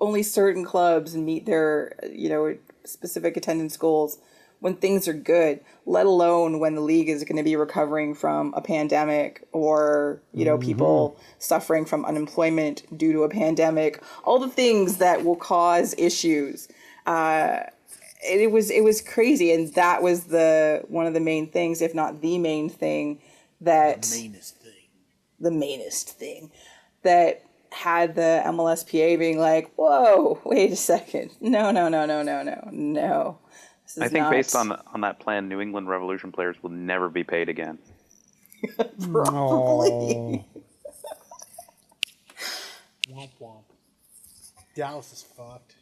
only certain clubs meet their, you know, specific attendance goals when things are good, let alone when the league is going to be recovering from a pandemic or, you know, people suffering from unemployment due to a pandemic, all the things that will cause issues. Uh, it was it was crazy and that was the one of the main things if not the main thing that the Mainest thing. the mainest thing that had the MLSPA being like, "Whoa, wait a second, no, no, no, no, no, no, no." This is I think not- based on on that plan, New England Revolution players will never be paid again. Oh, Womp womp. Dallas is fucked.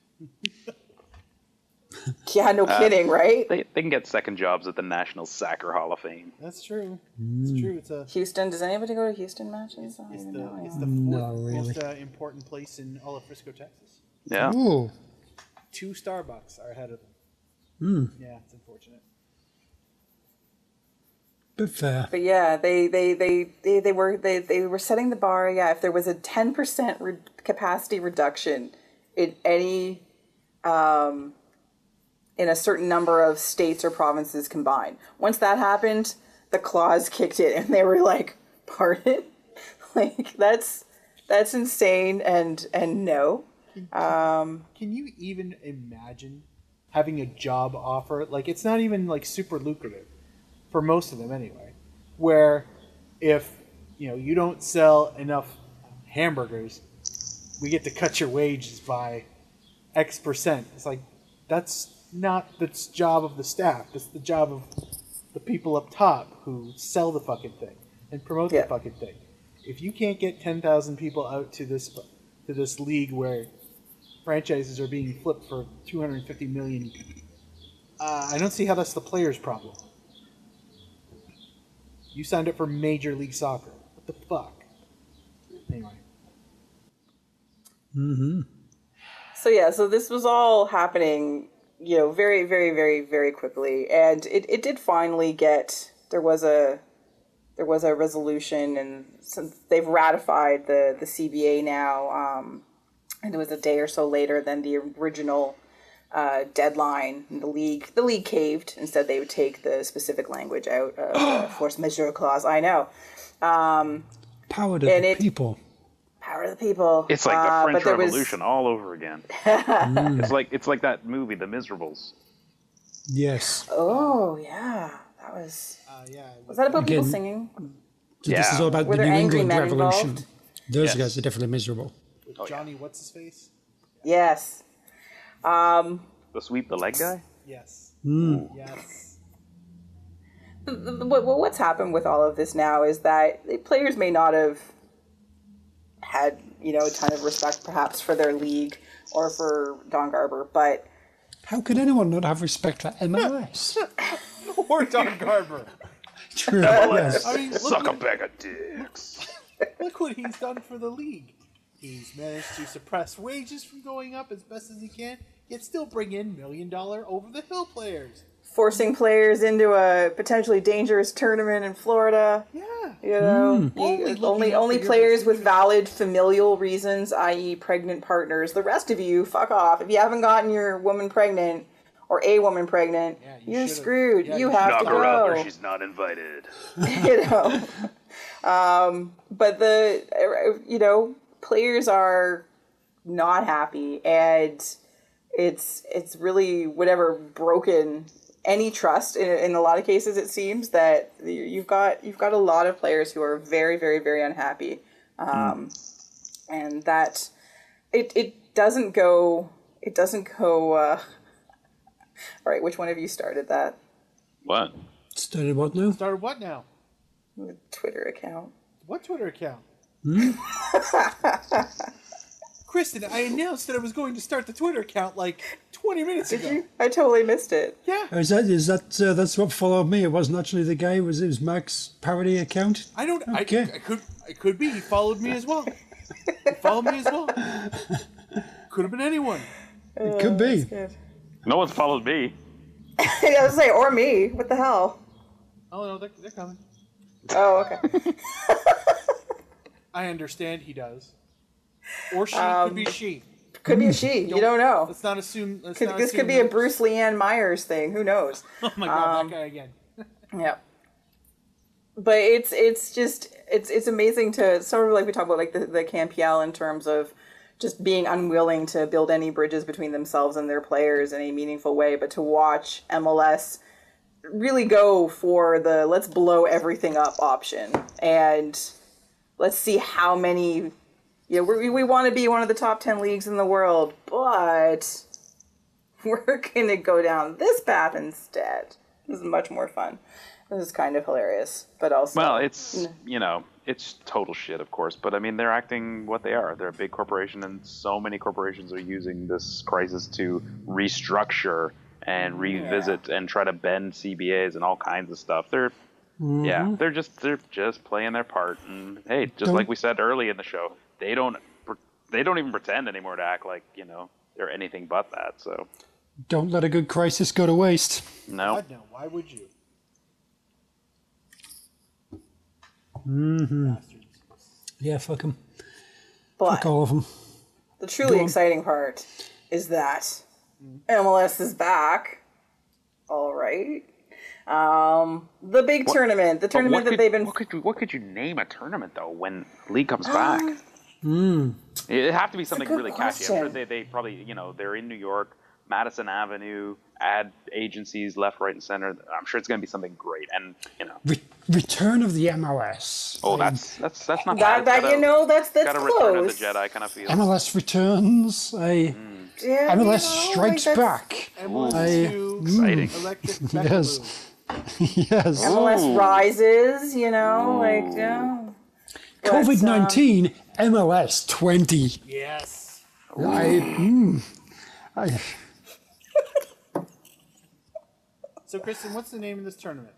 yeah, no kidding, right? They, they can get second jobs at the National Soccer Hall of Fame. That's true. It's true. It's a Houston, does anybody go to Houston matches? I don't it's the know. it's the No, fourth really. most uh, important place in all of Frisco, Texas. Yeah. Ooh. Two Starbucks are ahead of them. Yeah, it's unfortunate. But fair. But yeah, they they, they, they, they were they, they were setting the bar. Yeah, if there was a ten percent re- capacity reduction in any um, in a certain number of states or provinces combined, once that happened, the claws kicked in, and they were like, "Pardon, like that's that's insane." And and no, Can you even imagine having a job offer? Like, it's not even like super lucrative for most of them anyway. Where if you know you don't sell enough hamburgers, we get to cut your wages by X percent. It's like that's not the job of the staff. That's the job of the people up top who sell the fucking thing and promote Yeah. the fucking thing. If you can't get ten thousand people out to this to this league where franchises are being flipped for 250 million. Uh, I don't see how that's the player's problem. You signed up for Major League Soccer. What the fuck? Anyway, So yeah, so this was all happening, you know, very, very, very, very quickly, and it, it did finally get there was a there was a resolution, and since they've ratified the the CBA now, um, and it was a day or so later than the original uh, deadline. The league the league caved and said they would take the specific language out of the force majeure clause. I know. Power to And the it- people. Power of the people. It's like Uh, the but French there was- Revolution all over again. It's like it's like that movie, The Miserables. Yes. Oh yeah, that was. Uh, yeah. Was that about people singing? So this is all about Were the New angry England men Revolution. involved? Those Yes. guys are definitely miserable. With Oh, yeah. Johnny, what's his face? Yes. The sweep the leg guy. Yes. Hmm. Yes. What, what- what's happened with all of this now is that the players may not have had you know a ton of respect perhaps for their league or for Don Garber, but How could anyone not have respect for MLS? Or Don Garber. True. yes. I mean, look, Suck a bag of dicks. look what he's done for the league. He's managed to suppress wages from going up as best as he can, yet still bring in million dollar over the hill players. forcing players into a potentially dangerous tournament in Florida. Yeah. You know, you- Only only only, out for your players with valid familial reasons, i.e., pregnant partners. The rest of you, fuck off. If you haven't gotten your woman pregnant or a woman pregnant, Yeah, you you're screwed. yeah, you you have Knock to her out go. where she's not invited. you know. Um, but the you know players are not happy, and it's it's really whatever broken any trust in, in a lot of cases. It seems that you- you've got you've got a lot of players who are very very very unhappy, um, and that it it doesn't go it doesn't go. Uh, all right, which one of you started that What? Started what now? Started what now? Twitter account? What Twitter account? Hmm? Kristen, I announced that I was going to start the Twitter account like 20 minutes Did ago. you? I totally missed it. Yeah. Oh, is that is that uh, that's what followed me? It wasn't actually the guy. It was it was Mac's parody account? I don't. Okay. I, I could. It could be. He followed me as well. He followed me as well. Could have been anyone. It could be. Good. No one's followed me. I was say, or me. What the hell? Oh no, they're, they're coming. Oh, okay. I understand he does. Or she Um, could be she. Could be she. You don't know. Let's not assume. Let's Could, not this could assume be a Bruce Leanne Myers thing. Who knows? Oh my god, um, that guy again. Yeah. But it's it's just it's it's amazing to sort of like we talk about like the the CanPL in terms of just being unwilling to build any bridges between themselves and their players in a meaningful way, but to watch MLS really go for the let's blow everything up option and let's see how many you know we we want to be one of the top 10 leagues in the world, but we're going to go down this path instead. This is much more fun. This is kind of hilarious, but also Well, it's you know, it's total shit, of course. But I mean, they're acting what they are. They're a big corporation, and so many corporations are using this crisis to restructure and revisit and try to bend CBAs and all kinds of stuff. They're yeah, they're just they're just playing their part. And hey, just Don't- like we said early in the show, they don't they don't even pretend anymore to act like you know they're anything but that. So Don't let a good crisis go to waste. no, God no. Why would you? Mm-hmm. Yeah, fuck them. but Fuck all of them. the truly Go on. exciting part is that MLS is back. All right. Um, the big tournament, the tournament that could, they've been What could, you, what could you name a tournament though when Lee comes Um, back? It'd have to be something good really catchy. I'm sure they, they probably you know they're in New York, Madison Avenue, ad agencies left, right, and center. I'm sure it's going to be something great. And you know, Re- Return of the MLS. oh, that's that's that's not that, bad. that Gotta- you know that's that's Got a Return of the. Jedi kind of feel. MLS returns. I, Yeah, you MLS know, strikes like, back. MLS I- Exciting. electric Yes. Bekaloo. yes. MLS Ooh. rises, you know, like yeah. Um, COVID 19, MLS 20. Yes. I, mm, I, So, Kristen, what's the name of this tournament?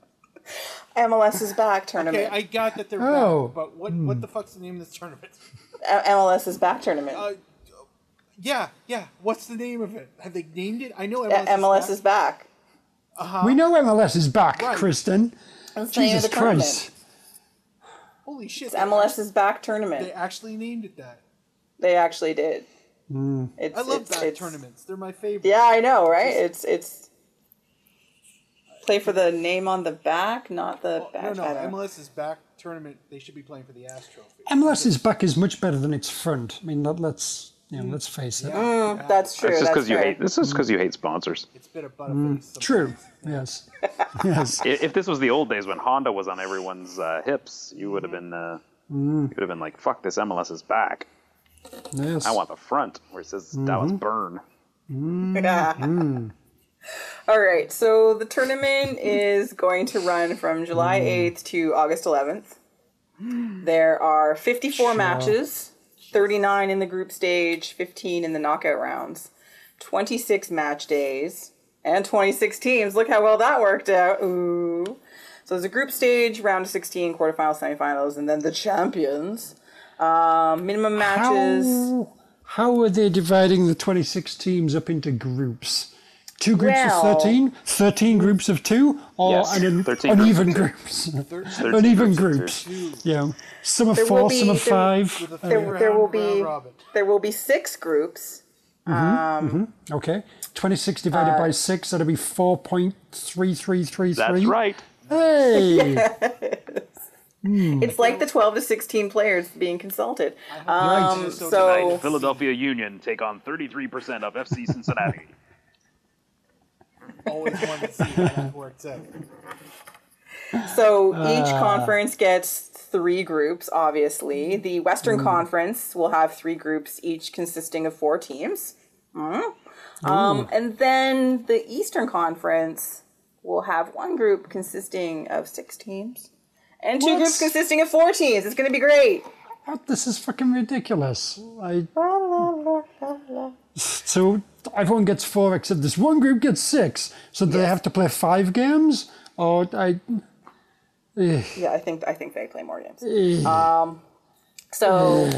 MLS is back tournament. Okay, I got that they're Oh. back, but what what the fuck's the name of this tournament? A- MLS is back tournament. Uh, yeah, yeah. What's the name of it? Have they named it? I know A- MLS, MLS is back. Uh-huh. we know MLS is back, Right. Kristen. That's the name of Jesus. Christ. Holy shit! It's MLS is back tournament. They actually named it that. They actually did. Hmm. It's, I love it's, that it's- tournaments. They're my favorite. Yeah, I know, right? It's it's play for the name on the back, not the back. no, no. I. MLS is back tournament, they should be playing for the Ass Trophy. MLS's back is much better than its front. I mean, let, let's you know, mm. let's face it. Mm, that's true. It's just because you hate. This is because you mm. hate sponsors. It's been a butt of face. True. Yes. Yes. If this was the old days when Honda was on everyone's uh, hips, you would have mm-hmm. been. Uh, mm. You would have been like, "Fuck this MLS is back. Yes. I want the front where it says mm-hmm. Dallas Burn." All right, so the tournament is going to run from July 8th to August 11th. There are 54 matches, 39 in the group stage, 15 in the knockout rounds, 26 match days, and 26 teams. Look how well that worked out. Ooh. So there's a group stage, round of 16, quarterfinals, semifinals, and then the champions. Um, minimum matches. How, how are they dividing the 26 teams up into groups? Two groups Well- of 13? 13 groups of two? Or Yes, an, un- 13 uneven groups groups? uneven groups groups. Yeah. Some are There four, will some be- are there- five. With Uh, There, three there will be round robin. there will be six groups. okay. 26 divided Uh, by 6, that'll be 4.3333. That's right. Hey! It's like the 12 to 16 players being consulted. right. Um, So so Tonight, Philadelphia Union take on 33% of FC Cincinnati. Always wanted to see how that works out. So each conference gets three groups, obviously. The Western Conference will have three groups, each consisting of four teams. Mm. Um, and then the Eastern Conference will have one group consisting of six teams and two What? groups consisting of four teams. It's going to be great. What? This is fucking ridiculous. I... So everyone gets four except this one group gets six. So do they have to play five games? Or I. Yeah, I think I think they play more games. Um, so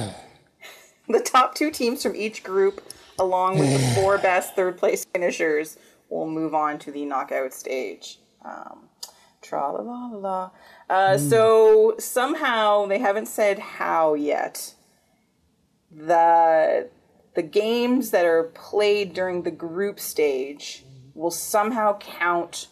the top two teams from each group, along with the four best third place finishers, will move on to the knockout stage. Um, tra la la la. Uh, So somehow they haven't said how yet. The the games that are played during the group stage will somehow count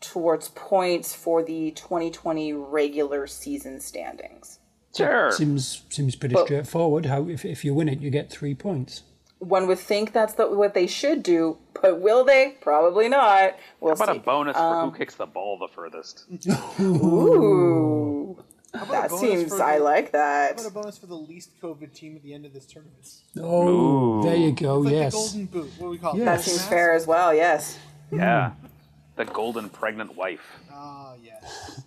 towards points for the 2020 regular season standings. Sure. Seems seems pretty But- straightforward. How if, if you win it, you get three points. One would think that's the, what they should do, but will they? Probably not. We'll How about see. a bonus for who um, kicks the ball the furthest? Ooh, How about a that seems. for I the- like How that. about a bonus for the least COVID team at the end of this tournament? Oh, there you go. Like yes. the golden boot. What do we call it? That seems fair as well. Yes. Yeah. The golden pregnant wife. Ah, yes.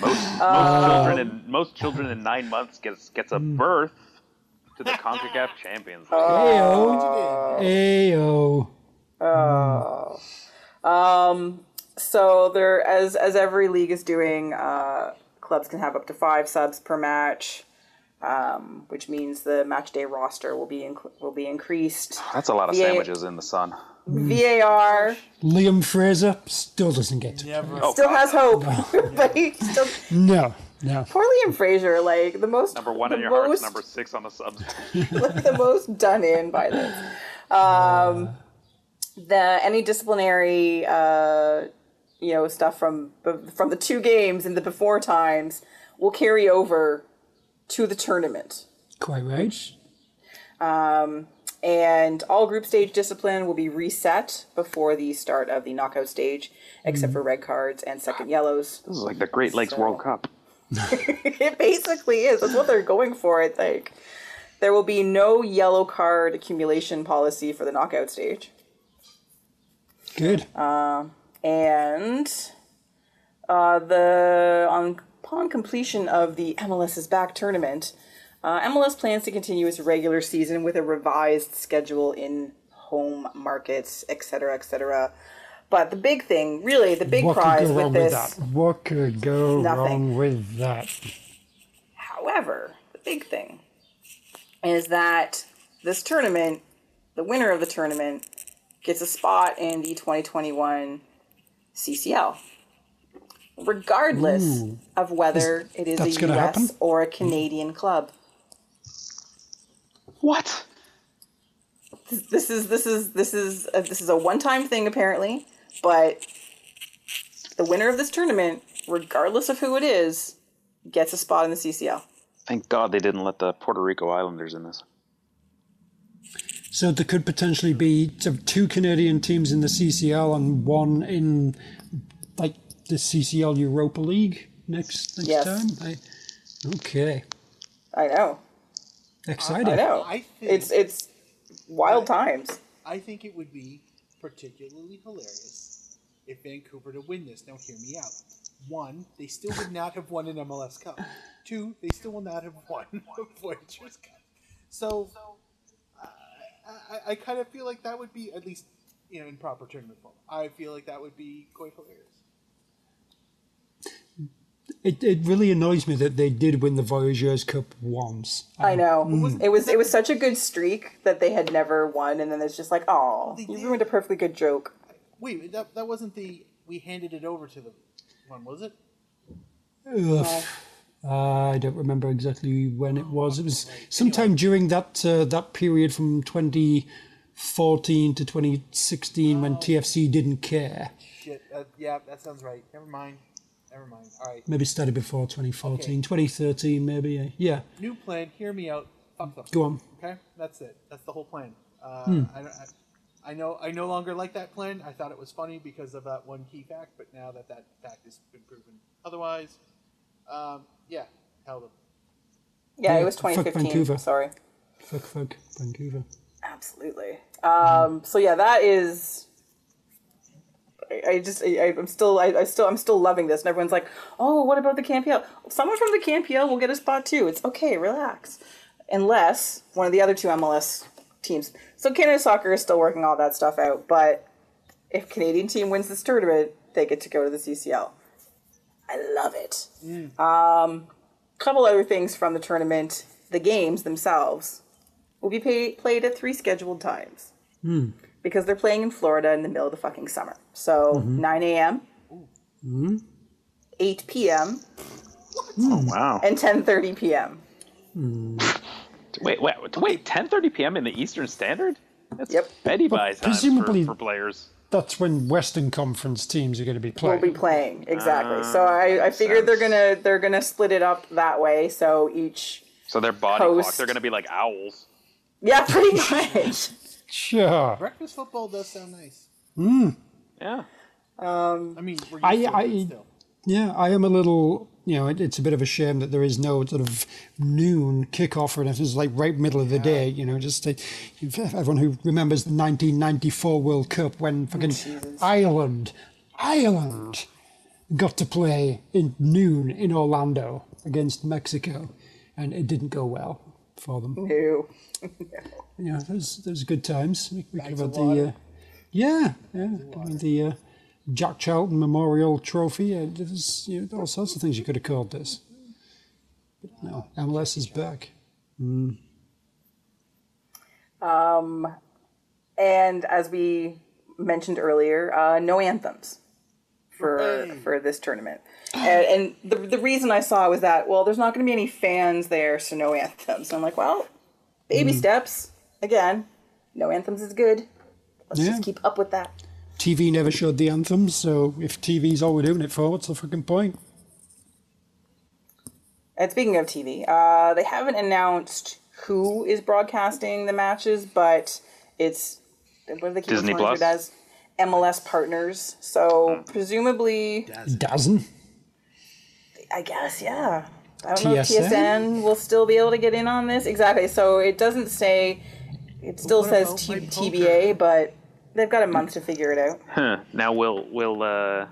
Most, most uh, children in most children in nine months gets gets a hmm. birth to the Concacaf Champions. League. Oh. Ayo. Ayo. Oh. Um, So there, as as every league is doing, uh, clubs can have up to five subs per match, um, which means the match day roster will be inc- will be increased. That's a lot of Yeah. sandwiches in the sun. VAR Liam Fraser still doesn't get it. Never. Oh, still has hope, but he still No, no. poor Liam Fraser, like the most Number one in your hearts, most, number six on the subs. like the most done in by this. Um, the any disciplinary, uh, you know, stuff from from the two games in the before times will carry over to the tournament. Quite right. Um, and all group stage discipline will be reset before the start of the knockout stage, except mm-hmm. for red cards and second yellows. This is like the Great Lakes So- World Cup. it basically is. That's what they're going for. I think there will be no yellow card accumulation policy for the knockout stage, Good. Uh, and uh, the on upon completion of the MLS's back tournament, uh, MLS plans to continue its regular season with a revised schedule in home markets, etc., etc. But the big thing, really, the big what could prize go with wrong this, with that? What could go Nothing. wrong with that? however, the big thing is that this tournament, the winner of the tournament, gets a spot in the 2021 CCL. Regardless of whether it is a US happen? or a Canadian club. What? this is this is this is a, this is a one-time thing apparently, but the winner of this tournament regardless of who it is, gets a spot in the CCL. Thank God they didn't let the Puerto Rico Islanders in this. So there could potentially be two Canadian teams in the CCL and one in like the CCL Europa League next next Yes. time. I, okay, I know. exciting. I know. I think- it's it's wild times. I think it would be particularly hilarious if Vancouver to win this. Now, hear me out. One, they still would not have won an MLS Cup. Two, they still will not have won a Voyageurs Cup. So, I, I, I kind of feel like that would be at least you know in proper tournament form. I feel like that would be quite hilarious. It, it really annoys me that they did win the Voyageurs Cup once. I um, know. Mm-hmm. It was it was such a good streak that they had never won, and then it's just like, oh, you did. ruined a perfectly good joke. Wait, that that wasn't the we handed it over to the one, was it? Ugh. I don't remember exactly when it was. It was sometime during that uh, that period from 2014 to 2016 when TFC didn't care. Shit. Uh, yeah, that sounds right. Never mind. Never mind. All right. Maybe started before 2014, 2013, maybe. Yeah, New plan. Hear me out. Fuck them. go on. Okay, that's it. That's the whole plan. Uh, Hmm. I, I, I know I no longer like that plan. I thought it was funny because of that one key fact, but now that that fact has been proven otherwise, um, yeah, hell. Yeah, Yeah, it was fuck 2015. Vancouver. Sorry. Fuck, fuck, Vancouver. Absolutely. Um, so yeah, that is. I, I just I, I'm still I, I still I'm still loving this, and everyone's like, "Oh, what about the CanPL? Someone from the CanPL will get a spot too. It's okay, relax." Unless one of the other two MLS teams. So Canada Soccer is still working all that stuff out, but if Canadian team wins this tournament, they get to go to the CCL. I love it. Mm. Um, couple other things from the tournament: the games themselves will be pay, played at three scheduled times hmm. because they're playing in Florida in the middle of the fucking summer. So mm-hmm. 9 a.m., mm-hmm. 8 p.m., Oh hmm. wow! and 10:30 p.m. Hmm. Wait, wait, wait! 10:30 p.m. in the Eastern Standard. That's Yep. Betty buys time presumably- for, for players. That's when Western Conference teams are going to be playing. Will be playing exactly. Ah, so I, I makes figured they're gonna they're gonna split it up that way. So each So their body Host. clock, they're gonna be like owls. yeah, pretty much. Sure. Breakfast football does sound nice. Mm. Yeah. I mean, we're used I- to I- still. Yeah, I am a little, you know, it, it's a bit of a shame that there is no sort of noon kickoff or anything. It's like right middle of the day, you know, just to, everyone who remembers the 1994 World Cup when fucking Ireland, Ireland got to play in noon in Orlando against Mexico and it didn't go well for them. Ew. Yeah, those those good times. We, we could have Bags had of the uh, yeah, yeah, the uh, Jack Charlton Memorial Trophy. Uh, there's you know, all sorts of things you could have called this. But no, MLS is back. And as we mentioned earlier, uh, no anthems for Hooray. for this tournament. And, and the, the reason I saw was that well, there's not going to be any fans there, so no anthems. And I'm like, well, baby steps. Again, no anthems is good. Let's Yeah. just keep up with that. TV never showed the anthems, so if TV's all we're doing it for, what's the fucking point? And speaking of TV, uh, they haven't announced who is broadcasting the matches, but it's what do they keep Disney referring to Plus? it as? MLS partners. So presumably, DAZN. I guess, yeah. I don't know if TSN? TSN will still be able to get in on this. Exactly. So it doesn't say. It still says T- TBA, but they've got a month to figure it out. Huh. Now will will uh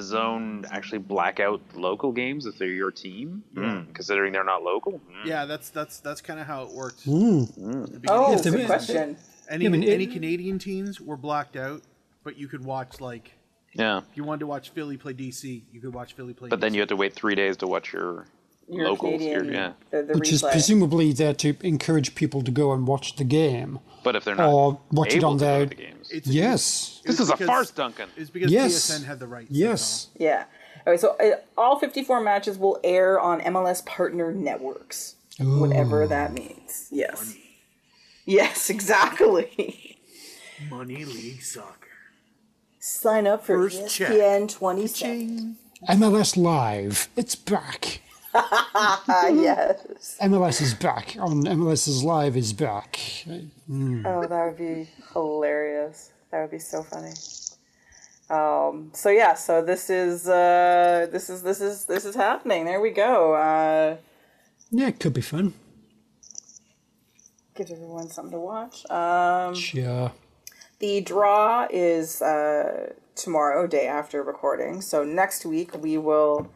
zone actually black out local games if they're your team? Hmm, considering they're not local. Hmm. Yeah, that's that's that's kind of how it worked. At the beginning Oh, of the good may- question. Any Yeah, I mean, it- Canadian teams were blocked out, but you could watch like Yeah. if you wanted to watch Philly play DC, you could watch Philly play. But then you had to wait three days to watch your Your locals. Canadian, your- yeah. the, the Which is presumably there to encourage people to go and watch the game. But if they're not Or watch it on to their- the games. It's- Yes. it's This is a farce, Duncan. It's because Yes. TSN had the rights. Yes. Yeah. Okay, so uh, all 54 matches will air on MLS partner networks. Whatever that means. Yes. Yes, exactly. Money League Soccer. Sign up for First check. ESPN 27. Ching. MLS Live, it's back. Yes. MLS is back. On MLS's Live is back. Oh, that would be hilarious. That would be so funny. Um, so yeah, so this is uh, this is this is this is happening. There we go. Uh, Yeah, it could be fun. gives everyone something to watch. Um, Sure. the draw is uh, tomorrow, day after recording. So next week we will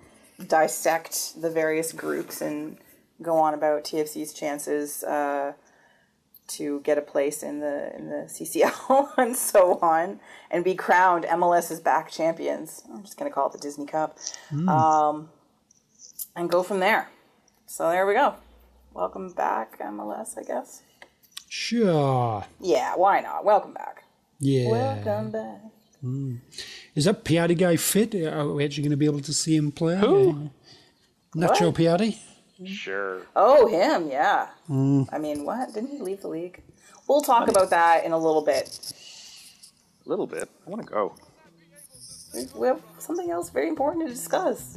dissect the various groups and go on about TFC's chances uh, to get a place in the in the CCL and so on, and be crowned MLS's back champions. I'm just gonna call it the Disney Cup, um, and go from there. So there we go. Welcome back, MLS. I guess. Sure. Yeah, why not? Welcome back. Yeah. Welcome back. Is that Piatti guy fit? Uh, are we actually going to be able to see him play? Who? Nacho What? Piatti? Sure. Oh, him, yeah. Mm. I mean, what? Didn't he leave the league? We'll talk about that in a little bit. A little bit. I want to go. We- We have something else very important to discuss.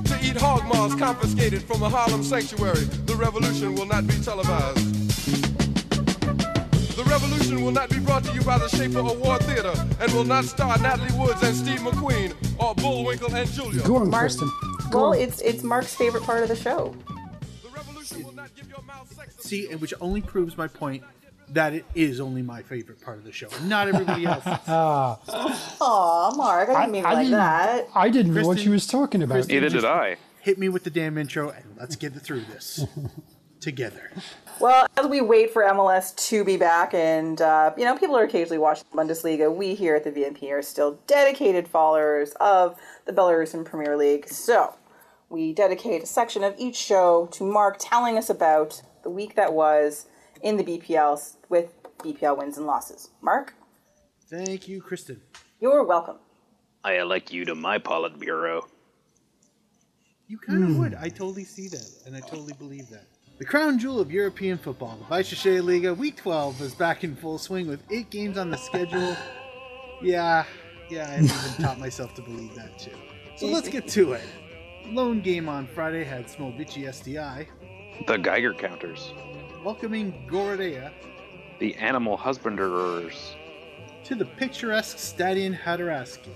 eat hog maws confiscated from a Harlem sanctuary. The revolution will not be televised. The revolution will not be brought to you by the Schaefer Award Theater and will not star Natalie Woods and Steve McQueen or Bullwinkle and Julia. Go on, Mark, Kristen. well, it's it's Mark's favorite part of the show. The revolution will not give your mouth sex See, and which only proves my point that it is only my favorite part of the show, not everybody else's. Aw, Mark, I didn't mean it like didn't, that. I didn't know what Kristen- she was talking about. Kristen- Neither did I. Hit me with the damn intro, and let's get through this together. Well, as we wait for MLS to be back, and uh, you know, people are occasionally watching Bundesliga. We here at the VMP are still dedicated followers of the Belarusian Premier League. So we dedicate a section of each show to Mark telling us about the week that was in the BPL with BPL wins and losses. Mark, Thank you, Kristen. you're welcome. I elect you to my Politburo. You kind of hmm. would. I totally see that, and I totally believe that. The crown jewel of European football, the Weissensee Liga, Week 12 is back in full swing with eight games on the schedule. Yeah, yeah, I haven't even taught myself to believe that too. So let's get to it. Lone game on Friday had Smolvici SDI, The Geiger counters. Welcoming Gorodeya The animal husbanders. to the picturesque Stadion Hadaraski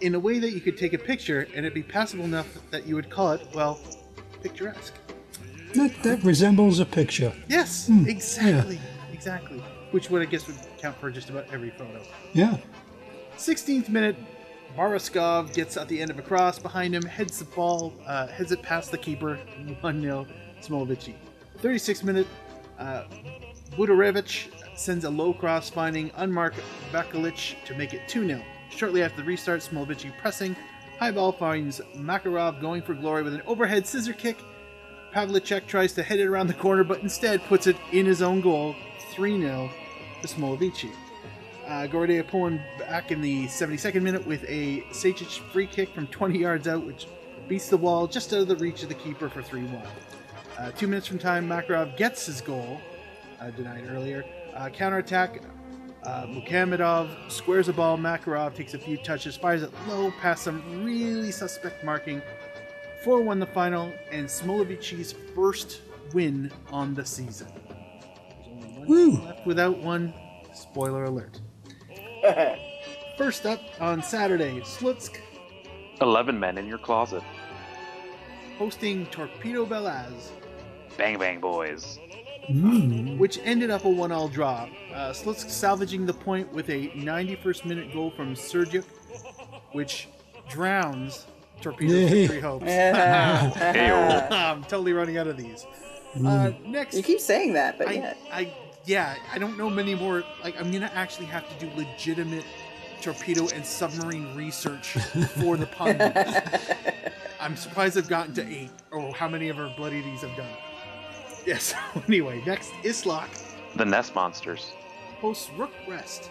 in a way that you could take a picture and it'd be passable enough that you would call it, well, picturesque. That, that resembles a picture. Yes, Hmm. exactly, exactly. Which would I guess would count for just about every photo. Yeah. 16th minute, Baraskov gets at the end of a cross behind him, heads the ball, uh, heads it past the keeper, 1 0, Smolovici. 36th minute, uh, Budarevich sends a low cross, finding unmarked Vakalic to make it 2 0. Shortly after the restart, Smolovici pressing. High ball finds Makarov going for glory with an overhead scissor kick. Pavlicek tries to head it around the corner, but instead puts it in his own goal, 3 0 to Smolovici. Uh, Gordea pulling back in the 72nd minute with a Sajic free kick from 20 yards out, which beats the wall just out of the reach of the keeper for 3 1. Uh, two minutes from time, Makarov gets his goal, uh, denied earlier. Uh, counterattack, uh, Mukhamedov squares a ball. Makarov takes a few touches, fires it low past some really suspect marking. 4 1 the final, and Smolovic's first win on the season. There's only one Woo. left without one. Spoiler alert. First up on Saturday, Slutsk 11 men in your closet. hosting Torpedo Belaz, Bang bang boys. which ended up a one-all draw. Uh, Slutsk salvaging the point with a 91st minute goal from Sergic, which drowns Torpedo's Yay. victory hopes. I'm totally running out of these. Uh, next, You keep saying that, but I, yeah. I, yeah, I don't know many more. Like, I'm gonna actually have to do legitimate torpedo and submarine research for the pun. I'm surprised I've gotten to eight, or how many of our bloody these I've done. Yes. anyway, next Islok The Nest Monsters. hosts Rukh Brest,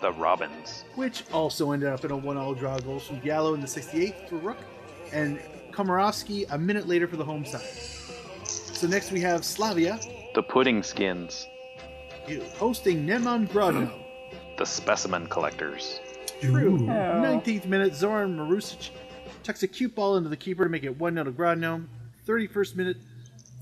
The Robins. which also ended up in a one-all draw goals from Gallo in the 68th for Rukh, and Komarovsky a minute later for the home side. So next we have Slavia The Pudding Skins. You hosting Neman Grodno. The Specimen Collectors. True. 19th minute, Zoran Marusic tucks a cute ball into the keeper to make it 1 0 to Grodno. 31st minute,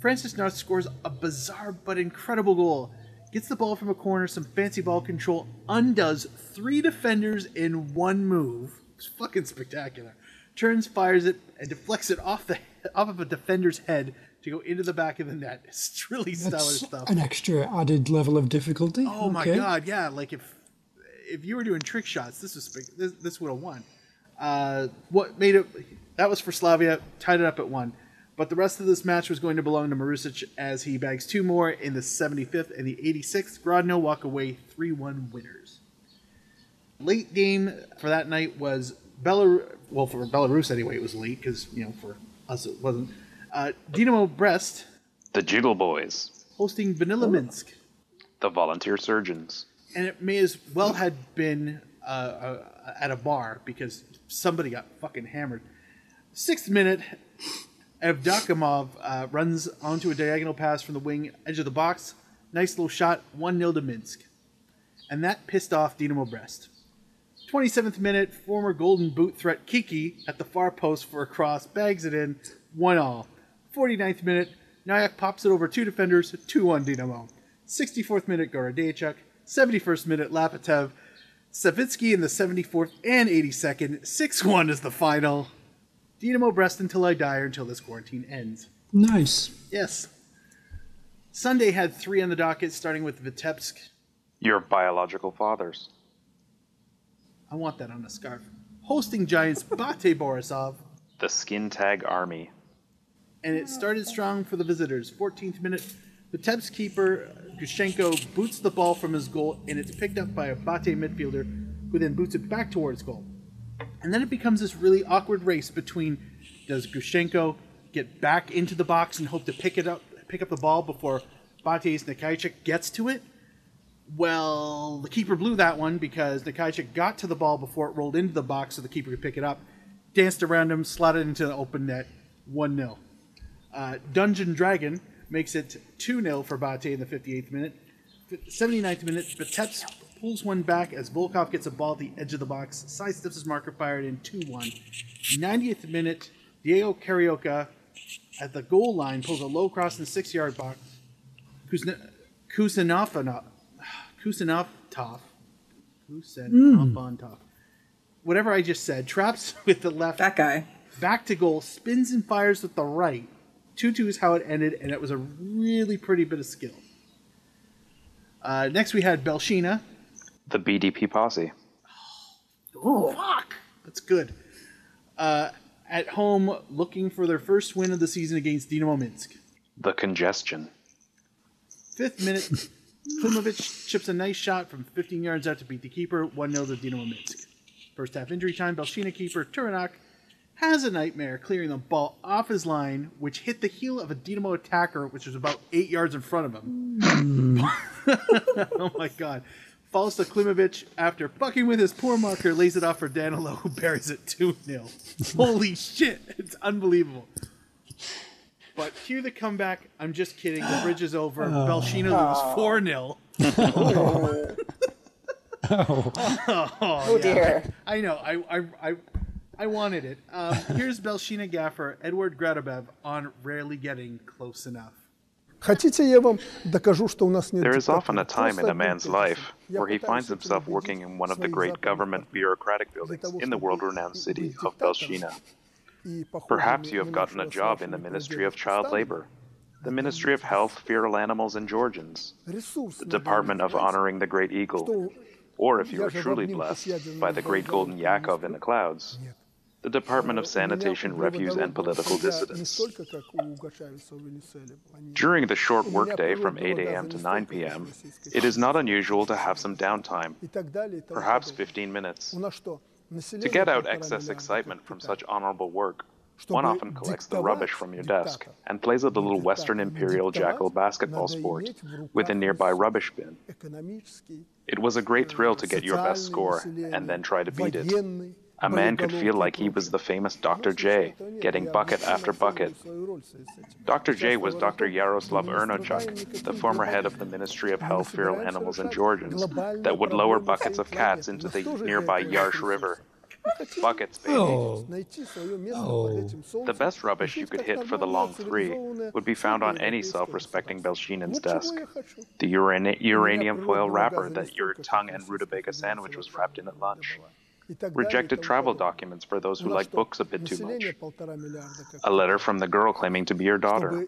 Francis Knott scores a bizarre but incredible goal. Gets the ball from a corner, some fancy ball control, undoes three defenders in one move. It's fucking spectacular. Turns, fires it, and deflects it off the off of a defender's head to go into the back of the net. It's really stellar That's stuff. an extra added level of difficulty. Oh my god, yeah! Like if if you were doing trick shots, this was this, this would have won. Uh, what made it? That was for Slavia, tied it up at one. But the rest of this match was going to belong to Marusic as he bags two more in the 75th and the 86th. Grodno walk away 3-1 winners. Late game for that night was Belarus. Well, for Belarus anyway, it was late because you know for us it wasn't. Uh, Dynamo Brest The Jiggle Boys. hosting Vanilla Minsk. The Volunteer Surgeons. and it may as well had been uh, uh, at a bar because somebody got fucking hammered. Sixth minute, Evdokimov uh, runs onto a diagonal pass from the wing edge of the box. Nice little shot, 1 0 to Minsk. And that pissed off Dynamo Brest. 27th minute, former Golden Boot threat Kiki at the far post for a cross, bags it in, 1 all. 49th minute, Nyack pops it over two defenders, 2 1 Dynamo. 64th minute, Gorodechuk. 71st minute, Lapatev. Savitsky in the 74th and 82nd. 6 1 is the final. Dynamo Brest until I die or until this quarantine ends. Nice. Yes. Sunday had three on the docket, starting with Vitebsk. Your biological fathers. I want that on a scarf. Hosting Giants Bate Borisov. The Skin Tag Army. and it started strong for the visitors. 14th minute, Vitebsk keeper Gushenko boots the ball from his goal, and it's picked up by a Bate midfielder, who then boots it back towards goal. And then it becomes this really awkward race between does Gushenko get back into the box and hope to pick it up, pick up the ball before Bate's Nikaichik gets to it? Well, the keeper blew that one because Nikaichik got to the ball before it rolled into the box so the keeper could pick it up, danced around him, slotted into the open net, 1 0. Uh, Dungeon Dragon makes it 2 0 for Bate in the 58th minute. 79th minute, Vitebsk pulls one back as Volkov gets a ball at the edge of the box, sidesteps his marker, fired in 2 1. 90th minute, Diego Carioca at the goal line pulls a low cross in the six yard box. Kuzn- Kuznetsov, Kuznetsov, Kuznetsov, whatever I just said, traps with the left That guy. back to goal, spins and fires with the right. 2 2 is how it ended, and it was a really pretty bit of skill. Uh, next, we had Belshina. The BDP Posse. Oh, fuck! That's good. Uh, at home, looking for their first win of the season against Dynamo Minsk. The Congestion. Fifth minute, Klimovic chips a nice shot from 15 yards out to beat the keeper, 1 0 to Dynamo Minsk. First half injury time, Belshina keeper Turanak has a nightmare clearing the ball off his line, which hit the heel of a Dynamo attacker, which was about eight yards in front of him. oh my god. Falls to Klimovic after fucking with his poor marker, lays it off for Danilo, who buries it 2 0. Holy shit, it's unbelievable. But cue the comeback. I'm just kidding. The bridge is over. Belshina loses 4 0. Oh dear. I know. I, I, I, I wanted it. Um, here's Belshina gaffer Edward Gradabev on rarely getting close enough. Хотите, я вам докажу, что у нас нет There is often a диктатуры? time in Просто a man's одним life тезисом. Я where he пытаюсь finds этим himself убедить working in one of the своих great западных government партнеров. bureaucratic Для buildings того, in the чтобы world renowned быть city of диктатором Belshina. и похожими Perhaps you на have gotten a нашего job in the Сашина Ministry of Президента Child Сталина. Labor, the Ministry of Health, Feral Animals, and Georgians, Ресурс the надо Department of иметь, Honoring the Great Eagle, что or if you я are же в truly обнимку с blessed ядерным by the great golden боеголовком не Yakov in the clouds, Нет. the Department of Sanitation, Refuse, and Political Dissidents. During the short workday from 8 a.m. to 9 p.m., it is not unusual to have some downtime, perhaps 15 minutes. To get out excess excitement from such honorable work, one often collects the rubbish from your desk and plays a little Western Imperial Jackal basketball sport with a nearby rubbish bin. It was a great thrill to get your best score and then try to beat it. A man could feel like he was the famous Dr. J, getting bucket after bucket. Dr. J was Dr. Yaroslav Ernochuk, the former head of the Ministry of Health, Feral Animals, and Georgians, that would lower buckets of cats into the nearby Yarsh River. Buckets, baby. Oh. Oh. The best rubbish you could hit for the long three would be found on any self-respecting Belshinin's desk. The uranium foil wrapper that your tongue and rutabaga sandwich was wrapped in at lunch rejected travel documents for those who like books a bit too much, a letter from the girl claiming to be your daughter,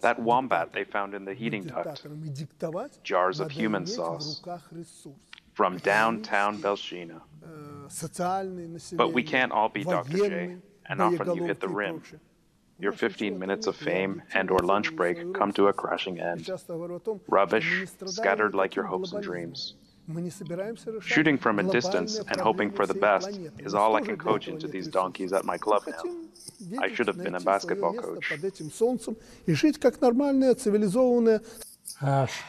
that wombat they found in the heating duct, jars of human sauce from downtown Belshina. But we can't all be Dr. J, and often you hit the rim. Your 15 minutes of fame and or lunch break come to a crashing end. Rubbish, scattered like your hopes and dreams. Shooting from a distance and hoping for the best is all I can coach into these donkeys at my club now. I should have been a basketball coach. Gosh.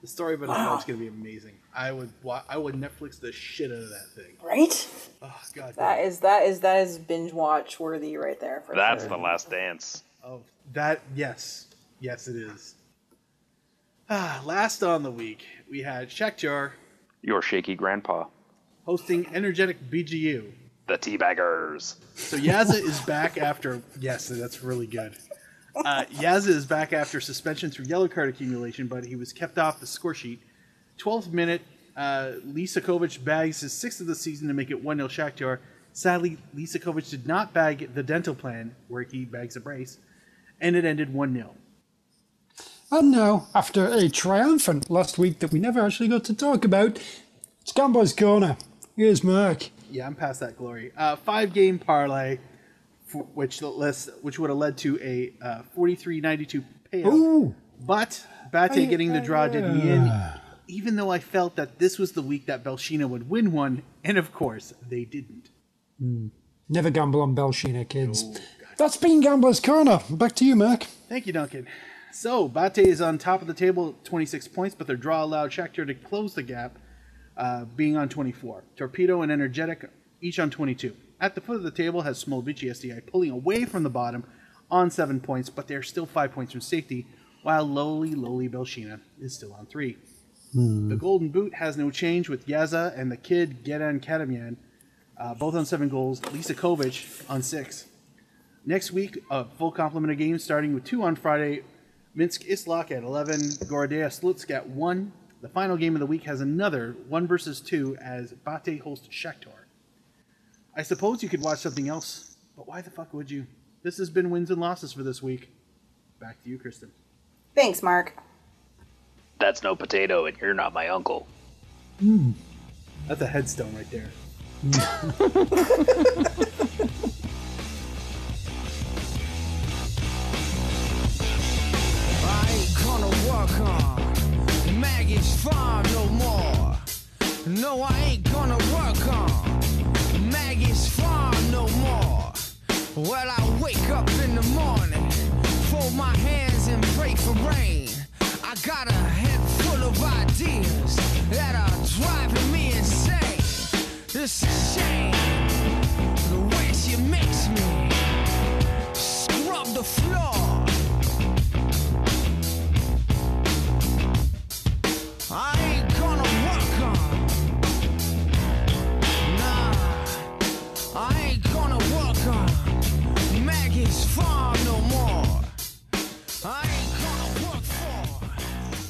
The story about his wow. is gonna be amazing. I would I would Netflix the shit out of that thing. Right? Oh god. That damn. is that is that is binge watch worthy right there. That's sure. the last dance. Oh, that yes, yes it is. Ah, last on the week we had Shakhtar Your shaky grandpa. hosting Energetic BGU. The Teabaggers. So Yaza is back after yes, that's really good. Uh, Yaza is back after suspension through yellow card accumulation, but he was kept off the score sheet. 12th minute, uh, Lisakovic bags his sixth of the season to make it 1 0 Shakhtar. Sadly, Lisakovic did not bag the dental plan, where he bags a brace, and it ended 1 0. And now, after a triumphant last week that we never actually got to talk about, it's Gambo's Corner. Here's Mark. Yeah, I'm past that glory. Uh, five game parlay, f- which less, which would have led to a uh, 43-92 payout. Ooh. But Bate getting the draw did me in, even though I felt that this was the week that Belshina would win one, and of course they didn't. Never gamble on Belshina, kids. That's been Gambler's Corner. Back to you, Mark. Thank you, Duncan. So Bate is on top of the table, 26 points, but their draw allowed Shakhtar to close the gap, uh, being on 24. Torpedo and Energetic each on 22. At the foot of the table has Smolvici SDI pulling away from the bottom on seven points, but they're still five points from safety, while lowly, lowly Belshina is still on three. The Golden Boot has no change with Yaza and the kid Gedan Kadamian, uh, both on seven goals. Lisakovic on six. Next week, a full complement of games starting with two on Friday. Minsk Islak at 11, Gorodeya Slutsk at 1. The final game of the week has another 1 versus 2 as Bate hosts Shakhtar. I suppose you could watch something else, but why the fuck would you? This has been wins and losses for this week. Back to you, Kristen. Thanks, Mark. That's no potato, and you're not my uncle. Hmm. That's a headstone right there. I No, I ain't gonna work on Maggie's farm no more. Well, I wake up in the morning, fold my hands and pray for rain. I got a head full of ideas that are driving me insane. It's a shame the way she makes me scrub the floor.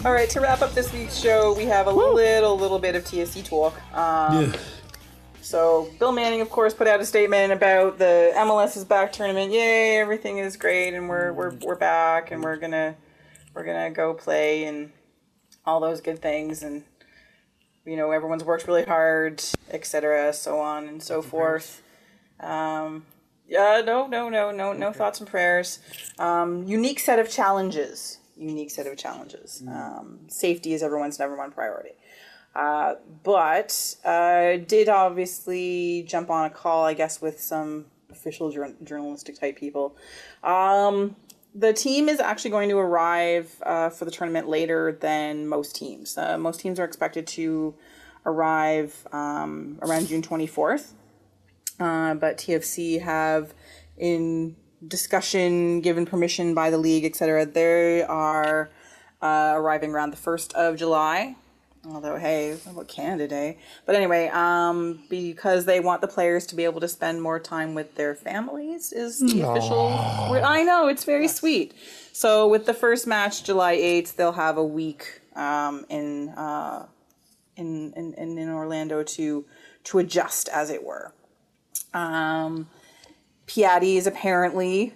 All right, to wrap up this week's show, we have a little, little bit of TFC talk. Um, So, Bill Manning, of course, put out a statement about the MLS's back tournament. Yay, everything is great, and we're we're, we're back, and we're gonna we're gonna go play and all those good things, and you know everyone's worked really hard, etc., so on and so forth. Um, yeah, no, no, no, no, no thoughts and prayers. Um, unique set of challenges. Unique set of challenges. Um, safety is everyone's number one priority. Uh, but uh, did obviously jump on a call, I guess, with some official jour- journalistic type people. Um, the team is actually going to arrive uh, for the tournament later than most teams. Uh, most teams are expected to arrive um, around June 24th. Uh, but TFC have, in discussion, given permission by the league, etc., they are uh, arriving around the 1st of July. Although, hey, about Canada Day? But anyway, um, because they want the players to be able to spend more time with their families, is the official. I know it's very sweet. So, with the first match, July eighth, they'll have a week um, in, uh, in in in Orlando to to adjust, as it were. Um, Piatti is apparently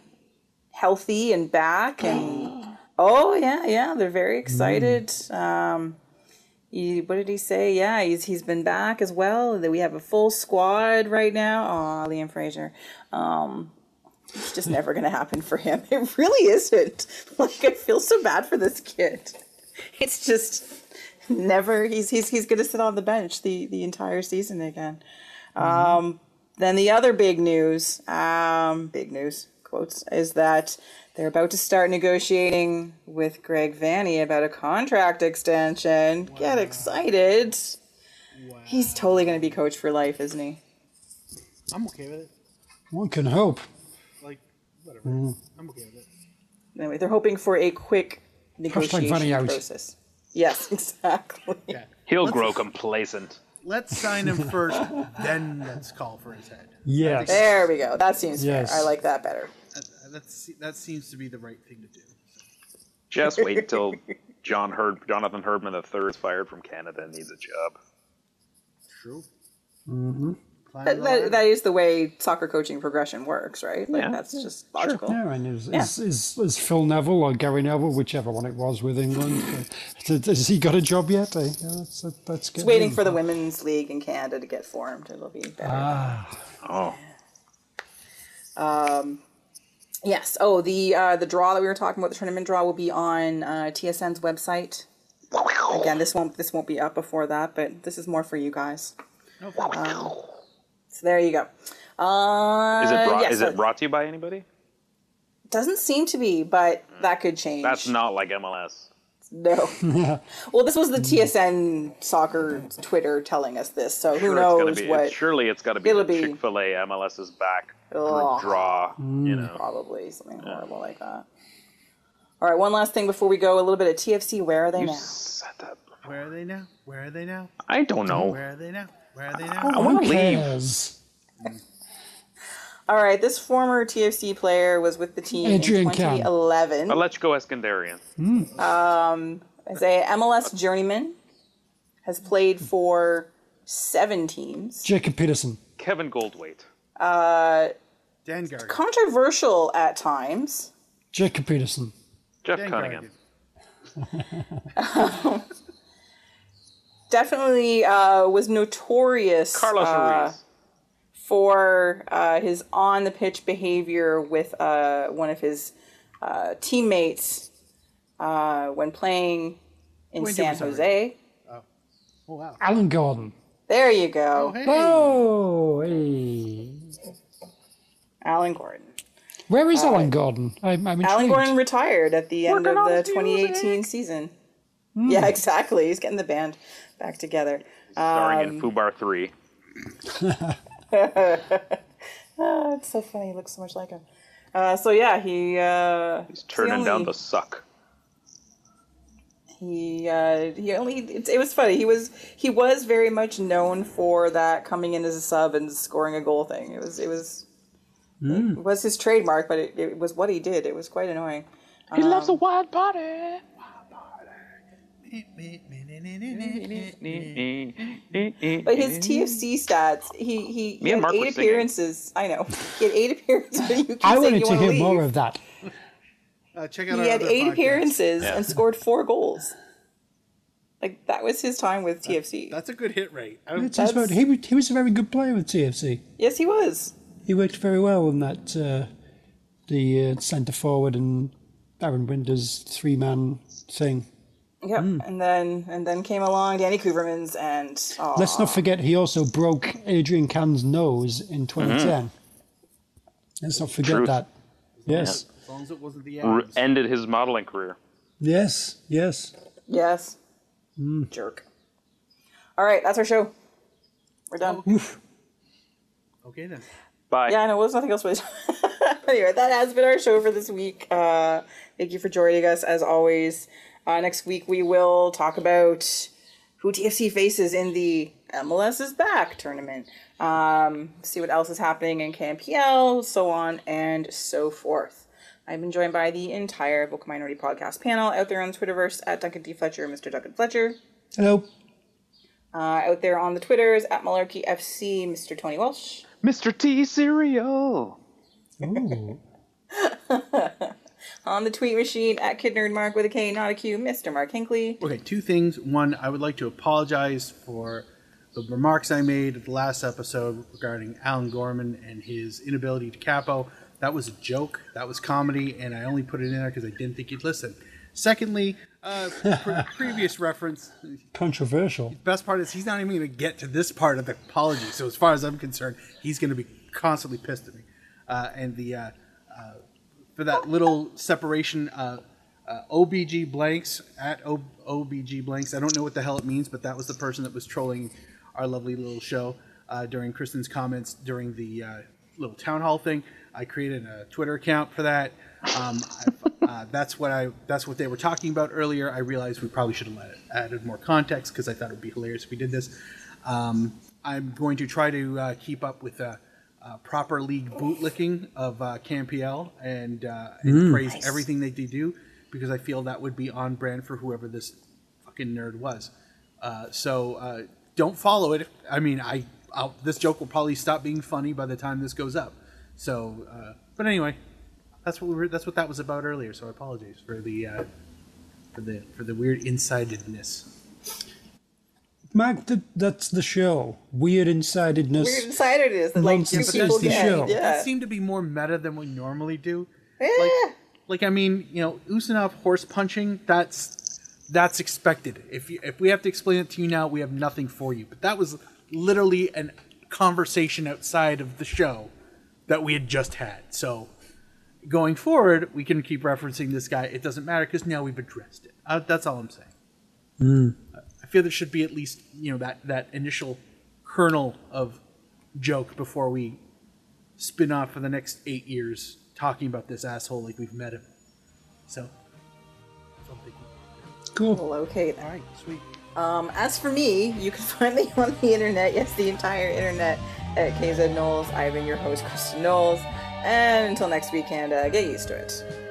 healthy and back, and oh yeah, yeah, they're very excited. Um, he, what did he say? Yeah, he's he's been back as well. That we have a full squad right now. Oh, Liam Fraser. Um, it's just never gonna happen for him. It really isn't. Like I feel so bad for this kid. It's just never. He's he's he's gonna sit on the bench the the entire season again. Um, then the other big news, um, big news quotes, is that they're about to start negotiating with Greg Vanney about a contract extension. Get excited! He's totally going to be coach for life, isn't he? I'm okay with it. One can hope. Like, whatever. I'm okay with it. Anyway, they're hoping for a quick Vanney negotiation out. process. Yes, exactly. Yeah. He'll Let's- grow complacent. Let's sign him first, then let's call for his head. Yes. There we go. That seems Yes. fair. I like that better. That, that's, that seems to be the right thing to do. Just wait until John Herd, Jonathan Herdman III is fired from Canada and needs a job. True. Mm-hmm. That, that, that is the way soccer coaching progression works, right? Like Yeah. that's just logical. Yeah, and is, is, is, is Phil Neville or Gary Neville, whichever one it was with England, has he got a job yet? Eh? Yeah, that's, that, that's good. Just waiting for the women's league in Canada to get formed. It'll be better. Ah, Oh, Um, Yes. Oh, the uh, the draw that we were talking about, the tournament draw, will be on uh, TSN's website. Again, this won't this won't be up before that, but this is more for you guys. Um, so there you go. Uh, is it brought, yes, is so- it brought to you by anybody? Doesn't seem to be, but that could change. That's not like MLS. no. well, this was the TSN soccer Twitter telling us this, so who Sure, knows be, what? Surely it's got to be It'll be- Chick Fil A MLS is back group Ugh. draw. You know, Probably something horrible like that. All right, one last thing before we go. A little bit of TFC. Where are they you now? said that. Where are they now? Where are they now? I don't know. Where are they now? Where are they now? I want to leave. All right, this former TFC player was with the team Adrian in Cann. 2011 Alecko uh, Eskandarian. Hmm. Um, as a MLS journeyman. Has played for seven teams. Jacob Peterson. Kevin Goldthwaite. Uh, Dan Gargan. Controversial at times. Jacob Peterson. Jeff Dan Cunningham. Gargan. Definitely uh, was notorious Carlos uh, Ruiz. for uh, his on the pitch behavior with uh, one of his uh, teammates uh, when playing in Wayne San Jose. Oh, wow. Alan Gordon. There you go, Hey. Oh, hey. Alan Gordon. Where is Alan Gordon? I'm, I'm. Alan Gordon retired at the end Working of the his 2018 season. Yeah, exactly. He's getting the band back together. Starring Um, in Fubar 3. Oh, it's so funny. He looks so much like him. Uh, so yeah, he uh, He's turning down the suck. he uh, he only it, it was funny. He was he was very much known for that coming in as a sub and scoring a goal thing. It was it was it was his trademark, but it, it was what he did. It was quite annoying. He loves a wild party. But his TFC stats, he he, he had Mark were eight singing. appearances. I know he had eight appearances. But you keep I wanted you to hear leave. more of that. Uh, check out He our had eight podcast. appearances Yeah. and scored four goals. Like that was his time with TFC. That's a good hit rate. I, It's his That's- He, was- he was a very good player with TFC. yes, he was. he worked very well in that uh, the uh, centre forward and Aron Winter's three man thing. Yep. Hmm. And then and then came along Danny Koevermans and oh, Let's not forget he also broke Adrian Cann's nose in mm-hmm. 2010. Let's not forget Truth. that. Yes, As long as it wasn't the R- Adams. ended his modeling career. yes, yes. yes, hmm. jerk. All right, that's our show. We're done. Okay then. Bye. Yeah, I know. Well, there's nothing else. But anyway, that has been our show for this week. Uh, thank you for joining us as always. Uh, next week we will talk about who TFC faces in the MLS is back tournament. Um, see what else is happening in KMPL, so on and so forth. I've been joined by the entire Vocal Minority Podcast panel out there on the Twitterverse at Duncan D. Fletcher, Mr. Duncan Fletcher. Hello. Uh, out there on the Twitters at Malarkey FC, Mr. Tony Welsh. Mr. T cereal. Ooh. On the tweet machine at Kid Nerd Mark with a K, not a Q, Mr. Mark Hinkley. Okay, two things. One, I would like to apologize for the remarks I made at the last episode regarding Alan Gorman and his inability to capo. That was a joke. That was comedy, and I only put it in there because I didn't think you'd listen. Secondly, uh, pre- previous reference. Controversial. Best part is he's not even going to get to this part of the apology. So as far as I'm concerned, he's going to be constantly pissed at me. Uh, and the uh, uh, for that little separation, uh, uh, OBG blanks at o- OBG blanks. I don't know what the hell it means, but that was the person that was trolling our lovely little show uh, during Kristen's comments during the uh, little town hall thing. I created a Twitter account for that. Um, uh, that's what I. That's what they were talking about earlier. I realized we probably should have let it, added more context because I thought it would be hilarious if we did this. Um, I'm going to try to uh, keep up with uh, proper league bootlicking of uh, CanPL and, uh, and praise everything that they do because I feel that would be on brand for whoever this fucking nerd was. Uh, so uh, don't follow it. I mean, I I'll, this joke will probably stop being funny by the time this goes up. So, uh, but anyway, that's what we were, that's what that was about earlier. So I apologize for the uh, for the for the weird insidedness. Mac, th- that's the show. Weird insidedness. Weird insider it is that like Nonsense two people is the get. show. Yeah. That seemed to be more meta than we normally do. Yeah. Like, like I mean, you know, Usanov horse punching. That's that's expected. If you, if we have to explain it to you now, we have nothing for you. But that was literally a conversation outside of the show that we had just had. So going forward, we can keep referencing this guy. It doesn't matter because now we've addressed it. Uh, that's all I'm saying. I feel there should be at least you know that that initial kernel of joke before we spin off for the next eight years talking about this asshole like we've met him. So, that's what I'm thinking. Cool. Well, okay then. All right, sweet. Um, as for me, you can find me on the internet, yes, the entire internet, at KZ Knowles. I've been your host, Kristen Knowles. And until next weekend, uh, get used to it.